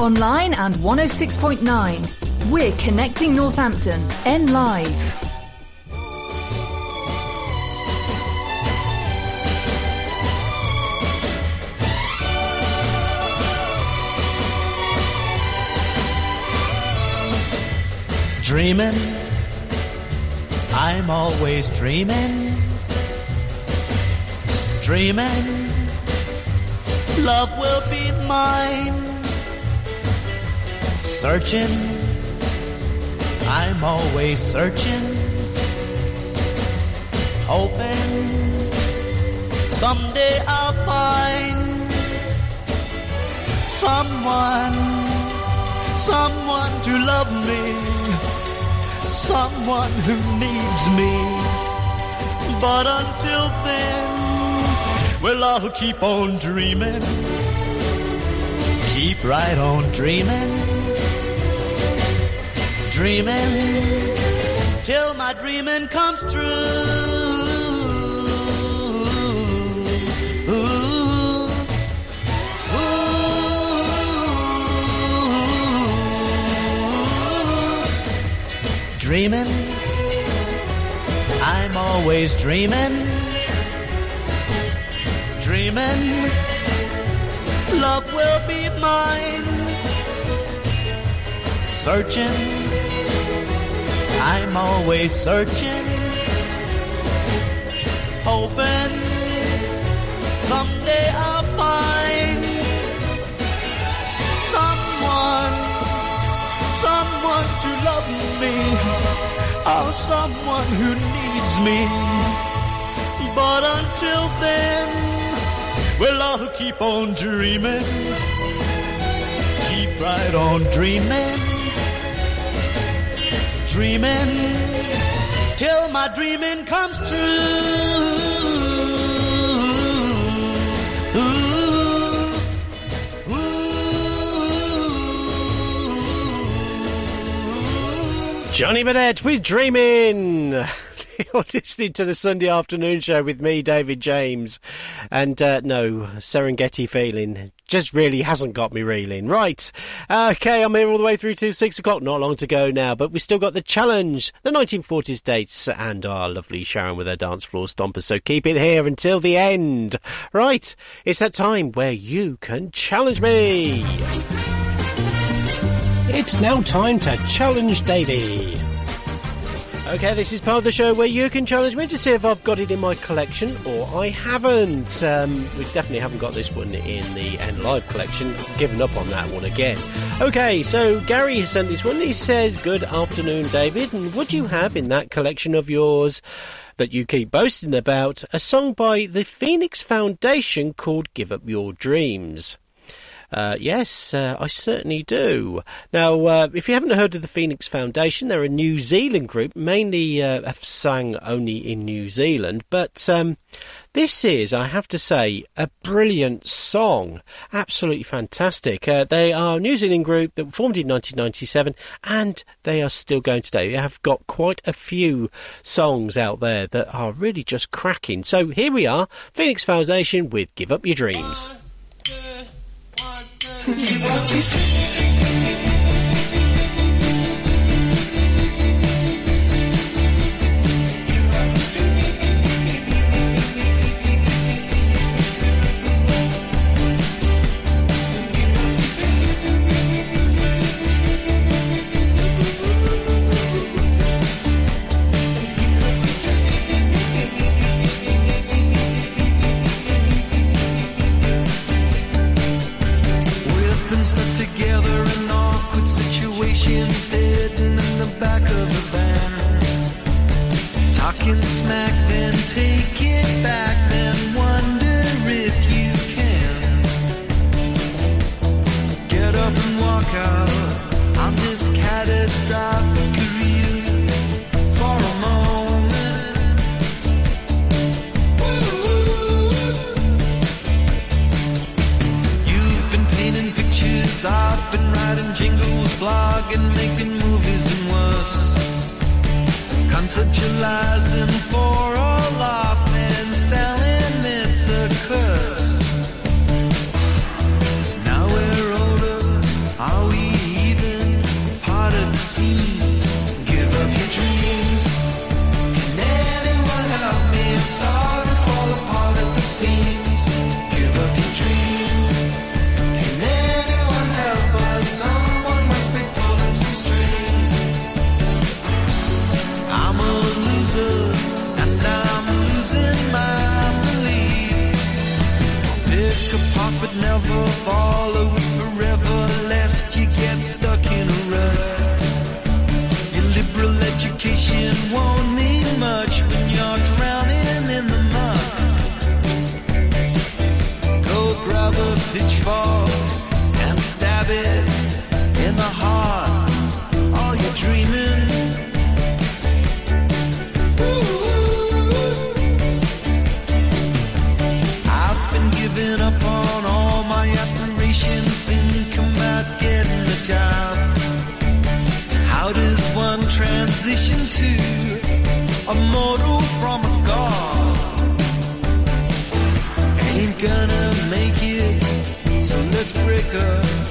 Online and 106.9. We're connecting Northampton. N Live. Dreaming, I'm always dreaming. Dreaming, love will be mine. Searching, I'm always searching. Hoping someday I'll find someone, someone to love me someone who needs me. But until then, well, I'll keep on dreaming. Keep right on dreaming. Dreaming till my dreaming comes true. Dreaming. I'm always dreaming. Dreaming. Love will be mine. Searching. I'm always searching. Hoping someday I'll find someone someone to love me, oh, someone who needs me. But until then, well, I'll keep on dreaming, keep right on dreaming, dreaming till my dreaming comes true. Johnny Burnette with Dreaming. You're listening to the Sunday afternoon show with me, David James. And uh, no, Serengeti feeling just really hasn't got me reeling. Right. Okay, I'm here all the way through to six o'clock. Not long to go now, but we've still got the challenge, the 1940s dates, and our lovely Sharon with her dance floor stompers. So keep it here until the end. Right. It's that time where you can challenge me. It's now time to challenge Davey. Okay, this is part of the show where you can challenge me to see if I've got it in my collection or I haven't. Um, we definitely haven't got this one in the N Live collection. I've given up on that one again. Okay, so Gary has sent this one. He says, Good afternoon, David. And would you have in that collection of yours that you keep boasting about a song by the Phoenix Foundation called Give Up Your Dreams? Uh, yes, uh, I certainly do. Now, uh, if you haven't heard of the Phoenix Foundation, they're a New Zealand group, mainly uh, have sung only in New Zealand, but um, this is, I have to say, a brilliant song. Absolutely fantastic. Uh, they are a New Zealand group that formed in 1997 and they are still going today. They have got quite a few songs out there that are really just cracking. So here we are, Phoenix Foundation with Give Up Your Dreams. sitting in E vou te... back of a van. Talking smack, then take it back, then wonder if you can. Get up and walk out on this catastrophic career for a moment. You've been painting pictures, I've been writing jingles, blogging, making. Conceptualizing for a laugh pocket, never follow it forever, lest you get stuck in a rut. Your liberal education won't mean much when you're drowning in the mud. Go grab a pitchfork and stab it in the heart. All you're dreaming. Transition to a mortal from a god? Ain't gonna make it, so let's break up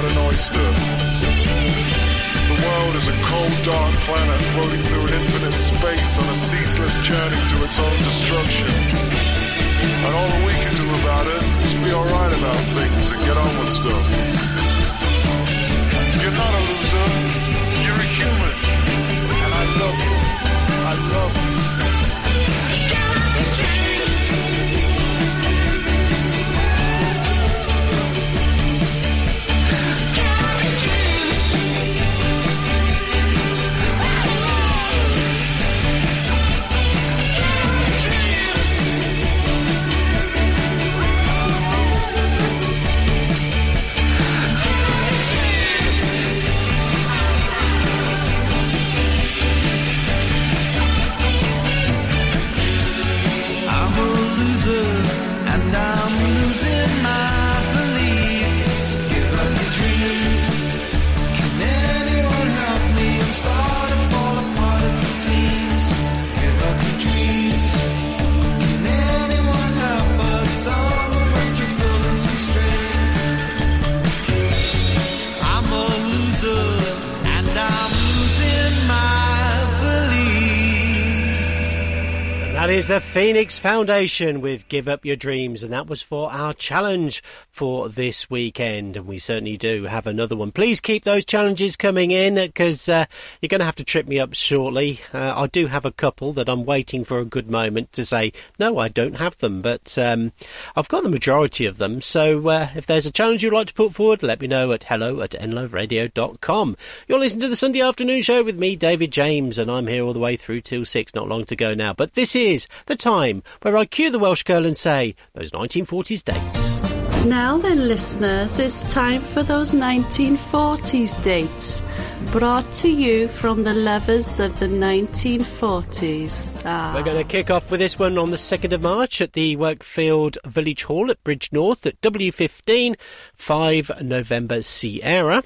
not an oyster. The world is a cold, dark planet floating through an infinite space on a ceaseless journey to its own destruction. And all that we can do about it is be alright about things and get on with stuff. You're not a loser. You're a human. And I love you. I love that is the Phoenix Foundation with Give Up Your Dreams. And that was for our challenge for this weekend. And we certainly do have another one. Please keep those challenges coming in because uh, you're going to have to trip me up shortly. Uh, I do have a couple that I'm waiting for a good moment to say, no, I don't have them. But um, I've got the majority of them. So uh, if there's a challenge you'd like to put forward, let me know at hello at nliveradio.com. You're listening to the Sunday afternoon show with me, David James, and I'm here all the way through till six, not long to go now. But this is the time where I cue the Welsh girl and say those 1940s dates. Now then, listeners, it's time for those 1940s dates. Brought to you from the lovers of the 1940s. Ah. We're going to kick off with this one on the 2nd of March at the Worfield Village Hall at Bridgnorth at W15, 5 November Sierra.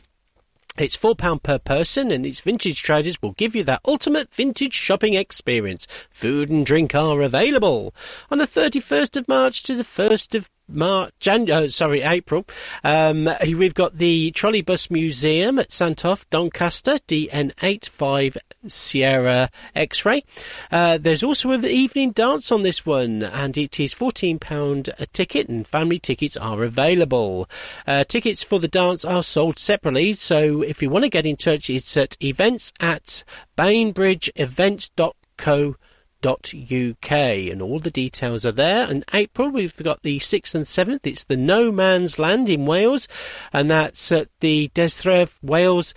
It's £4 per person and its vintage traders will give you that ultimate vintage shopping experience. Food and drink are available. On the 31st of March to the 1st of March, Jan- uh, sorry, April. Um, we've got the Trolleybus Museum at Sandtoft, Doncaster, DN85 Sierra X-ray. Uh, there's also an evening dance on this one, and it is £14 a ticket, and family tickets are available. Uh, tickets for the dance are sold separately, so if you want to get in touch, it's at events at bainbridgeevents.co uk and all the details are there. And april we've got the 6th and 7th it's the no man's land in wales and that's at the Desdref wales.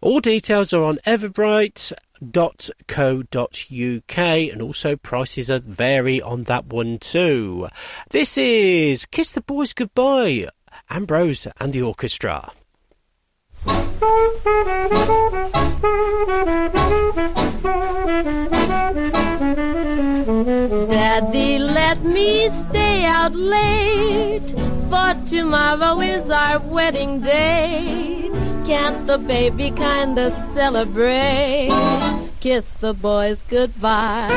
All details are on eventbrite.co.uk and also prices are vary on that one too. This is kiss the boys goodbye ambrose and the orchestra Daddy, let me stay out late, for tomorrow is our wedding day. Can't the baby kinda celebrate? Kiss the boys goodbye.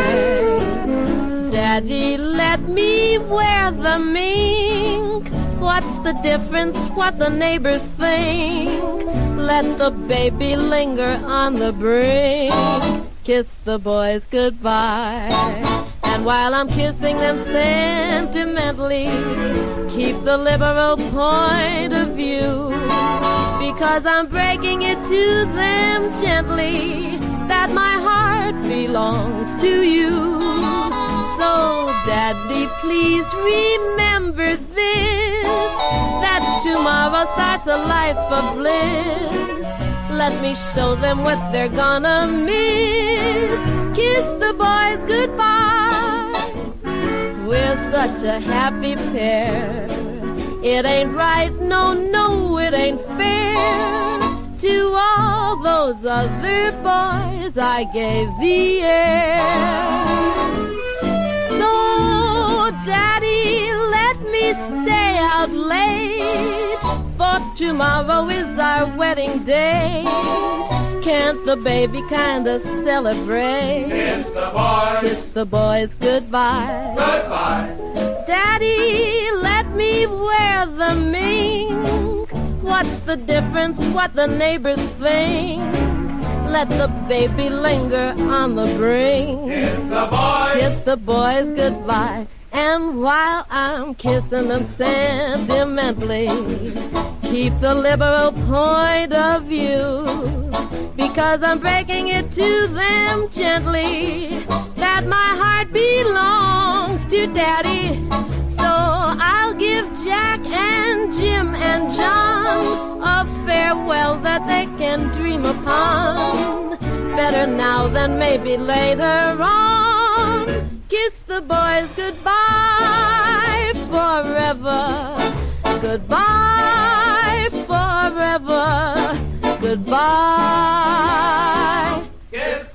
Daddy, let me wear the mink. What's the difference? What the neighbors think? Let the baby linger on the brink. Kiss the boys goodbye. And while I'm kissing them sentimentally, keep the liberal point of view. Because I'm breaking it to them gently that my heart belongs to you. So, Daddy, please remember this that tomorrow starts a life of bliss. Let me show them what they're gonna miss. Kiss the boys goodbye. We're such a happy pair. It ain't right, no, no, it ain't fair. To all those other boys, I gave the air. Late. For tomorrow is our wedding day. Can't the baby kinda celebrate? Kiss the boys. Kiss the boys goodbye. Goodbye. Daddy, let me wear the mink. What's the difference? What the neighbors think? Let the baby linger on the brink. Kiss the boys. Kiss the boys goodbye. And while I'm kissing them sentimentally, keep the liberal point of view. Because I'm breaking it to them gently that my heart belongs to Daddy. So I'll give Jack and Jim and John a farewell that they can dream upon. Better now than maybe later on. Kiss the boys goodbye forever. Goodbye forever. Goodbye.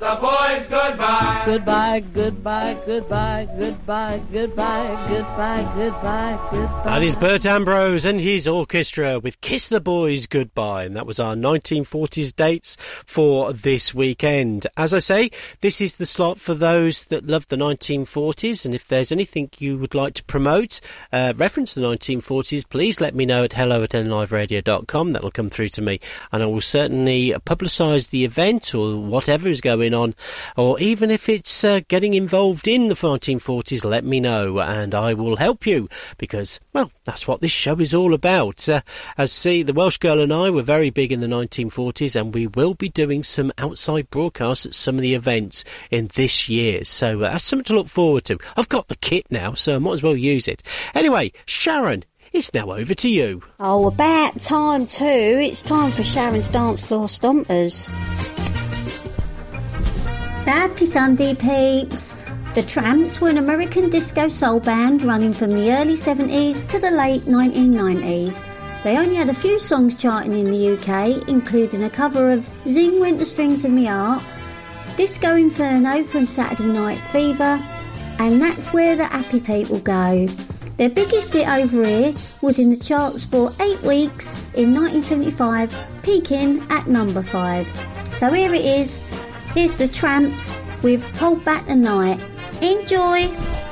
Kiss the boys goodbye. Goodbye, goodbye, goodbye, goodbye, goodbye, goodbye, goodbye, goodbye. That is Bert Ambrose and his orchestra with Kiss the Boys Goodbye. And that was our 1940s dates for this weekend. As I say, this is the slot for those that love the 1940s. And if there's anything you would like to promote, uh, reference the 1940s, please let me know at hello at nliveradio.com. That will come through to me. And I will certainly publicise the event or whatever is going on. Or even if it's uh, getting involved in the 1940s, let me know and I will help you because, well, that's what this show is all about. Uh, as see, the Welsh Girl and I were very big in the 1940s and we will be doing some outside broadcasts at some of the events in this year. So uh, that's something to look forward to. I've got the kit now, so I might as well use it. Anyway, Sharon, it's now over to you. Oh, about time too. It's time for Sharon's Dance Floor Stompers. Happy Sunday, peeps! The Tramps were an American disco soul band running from the early 70s to the late 1990s. They only had a few songs charting in the UK, including a cover of Zing Went the Strings of Me Heart, Disco Inferno from Saturday Night Fever, and That's Where the Happy People Go. Their biggest hit over here was in the charts for eight weeks in 1975, peaking at number five. So here it is. Here's the Tramps with Hold Back the Night. Enjoy!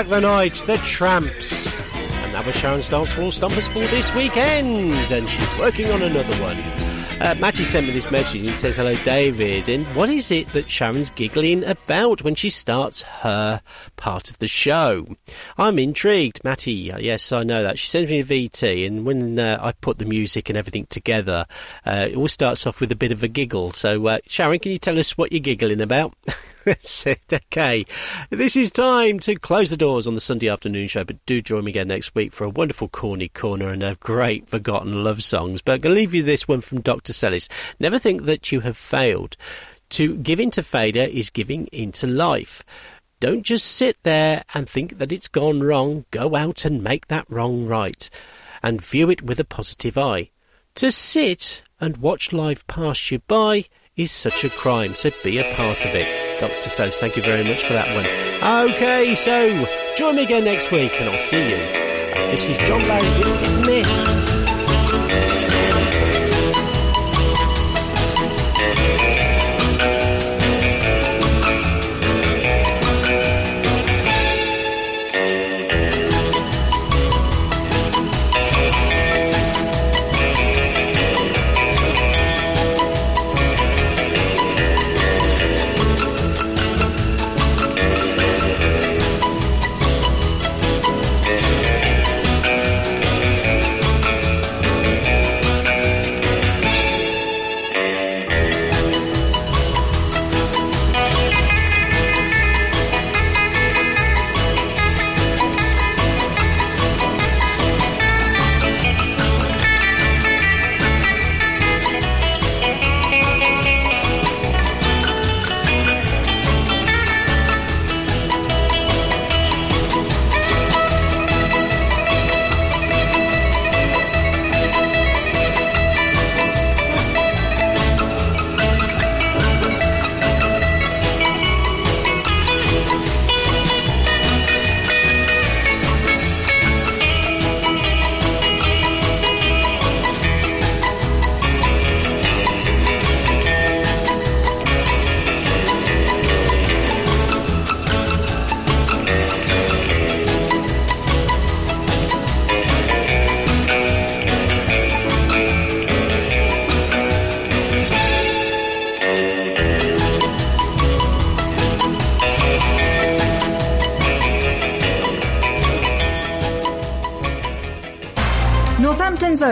Back the night, the Tramps. And that was Sharon's dance floor stompers for this weekend, and she's working on another one. Uh, Matty sent me this message. He says, "Hello, David. And what is it that Sharon's giggling about when she starts her part of the show? I'm intrigued, Matty. uh, Yes, I know that. She sends me a VT, and when uh, I put the music and everything together, uh, it all starts off with a bit of a giggle. So, uh, Sharon, can you tell us what you're giggling about?" Okay. This is time to close the doors on the Sunday afternoon show, but do join me again next week for a wonderful corny corner and a great forgotten love songs. But I'm going to leave you this one from Dr. Sellis. Never think that you have failed. To give into failure is giving into life. Don't just sit there and think that it's gone wrong. Go out and make that wrong right. And view it with a positive eye. To sit and watch life pass you by is such a crime, so be a part of it. Dr. Sellis, thank you very much for that one. Okay, so join me again next week and I'll see you. This is John Barry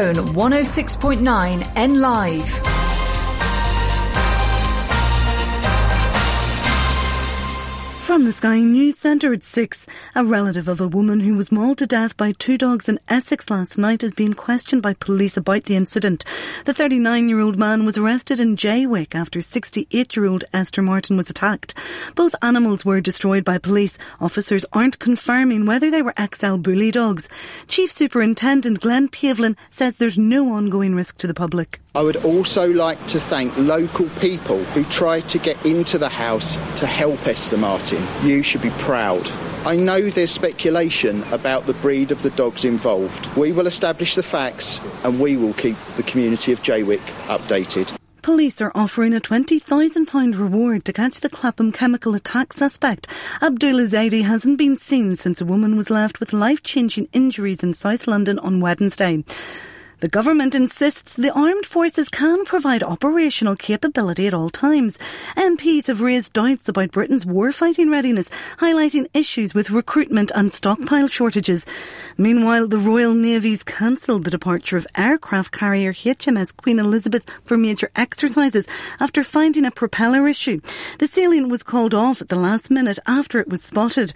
Own 106.9 N Live. From the Sky News Centre at 6, a relative of a woman who was mauled to death by two dogs in Essex last night is being questioned by police about the incident. The 39-year-old man was arrested in Jaywick after 68-year-old Esther Martin was attacked. Both animals were destroyed by police. Officers aren't confirming whether they were XL bully dogs. Chief Superintendent Glenn Pavlin says there's no ongoing risk to the public. I would also like to thank local people who tried to get into the house to help Esther Martin. You should be proud. I know there's speculation about the breed of the dogs involved. We will establish the facts and we will keep the community of Jaywick updated. Police are offering a £20,000 reward to catch the Clapham chemical attack suspect. Abdul Ezedi hasn't been seen since a woman was left with life-changing injuries in South London on Wednesday. The government insists the armed forces can provide operational capability at all times. MPs have raised doubts about Britain's warfighting readiness, highlighting issues with recruitment and stockpile shortages. Meanwhile, the Royal Navy's cancelled the departure of aircraft carrier HMS Queen Elizabeth for major exercises after finding a propeller issue. The sailing was called off at the last minute after it was spotted.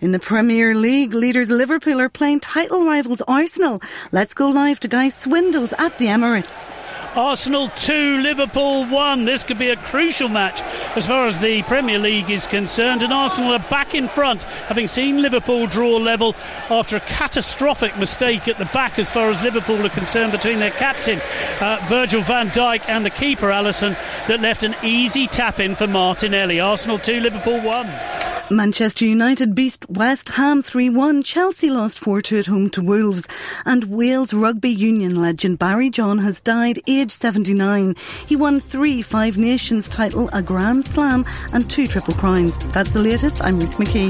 In the Premier League, leaders Liverpool are playing title rivals Arsenal. Let's go live to Guy Swindells at the Emirates. Arsenal 2, Liverpool 1. This could be a crucial match as far as the Premier League is concerned. And Arsenal are back in front, having seen Liverpool draw level after a catastrophic mistake at the back as far as Liverpool are concerned between their captain, uh, Virgil van Dijk, and the keeper, Alisson, that left an easy tap in for Martinelli. Arsenal 2, Liverpool 1. Manchester United beat West Ham 3-1. Chelsea lost 4-2 at home to Wolves. And Wales rugby union legend Barry John has died aged 79. He won three Five Nations title, a Grand Slam and two Triple Crowns. That's the latest. I'm Ruth McKee.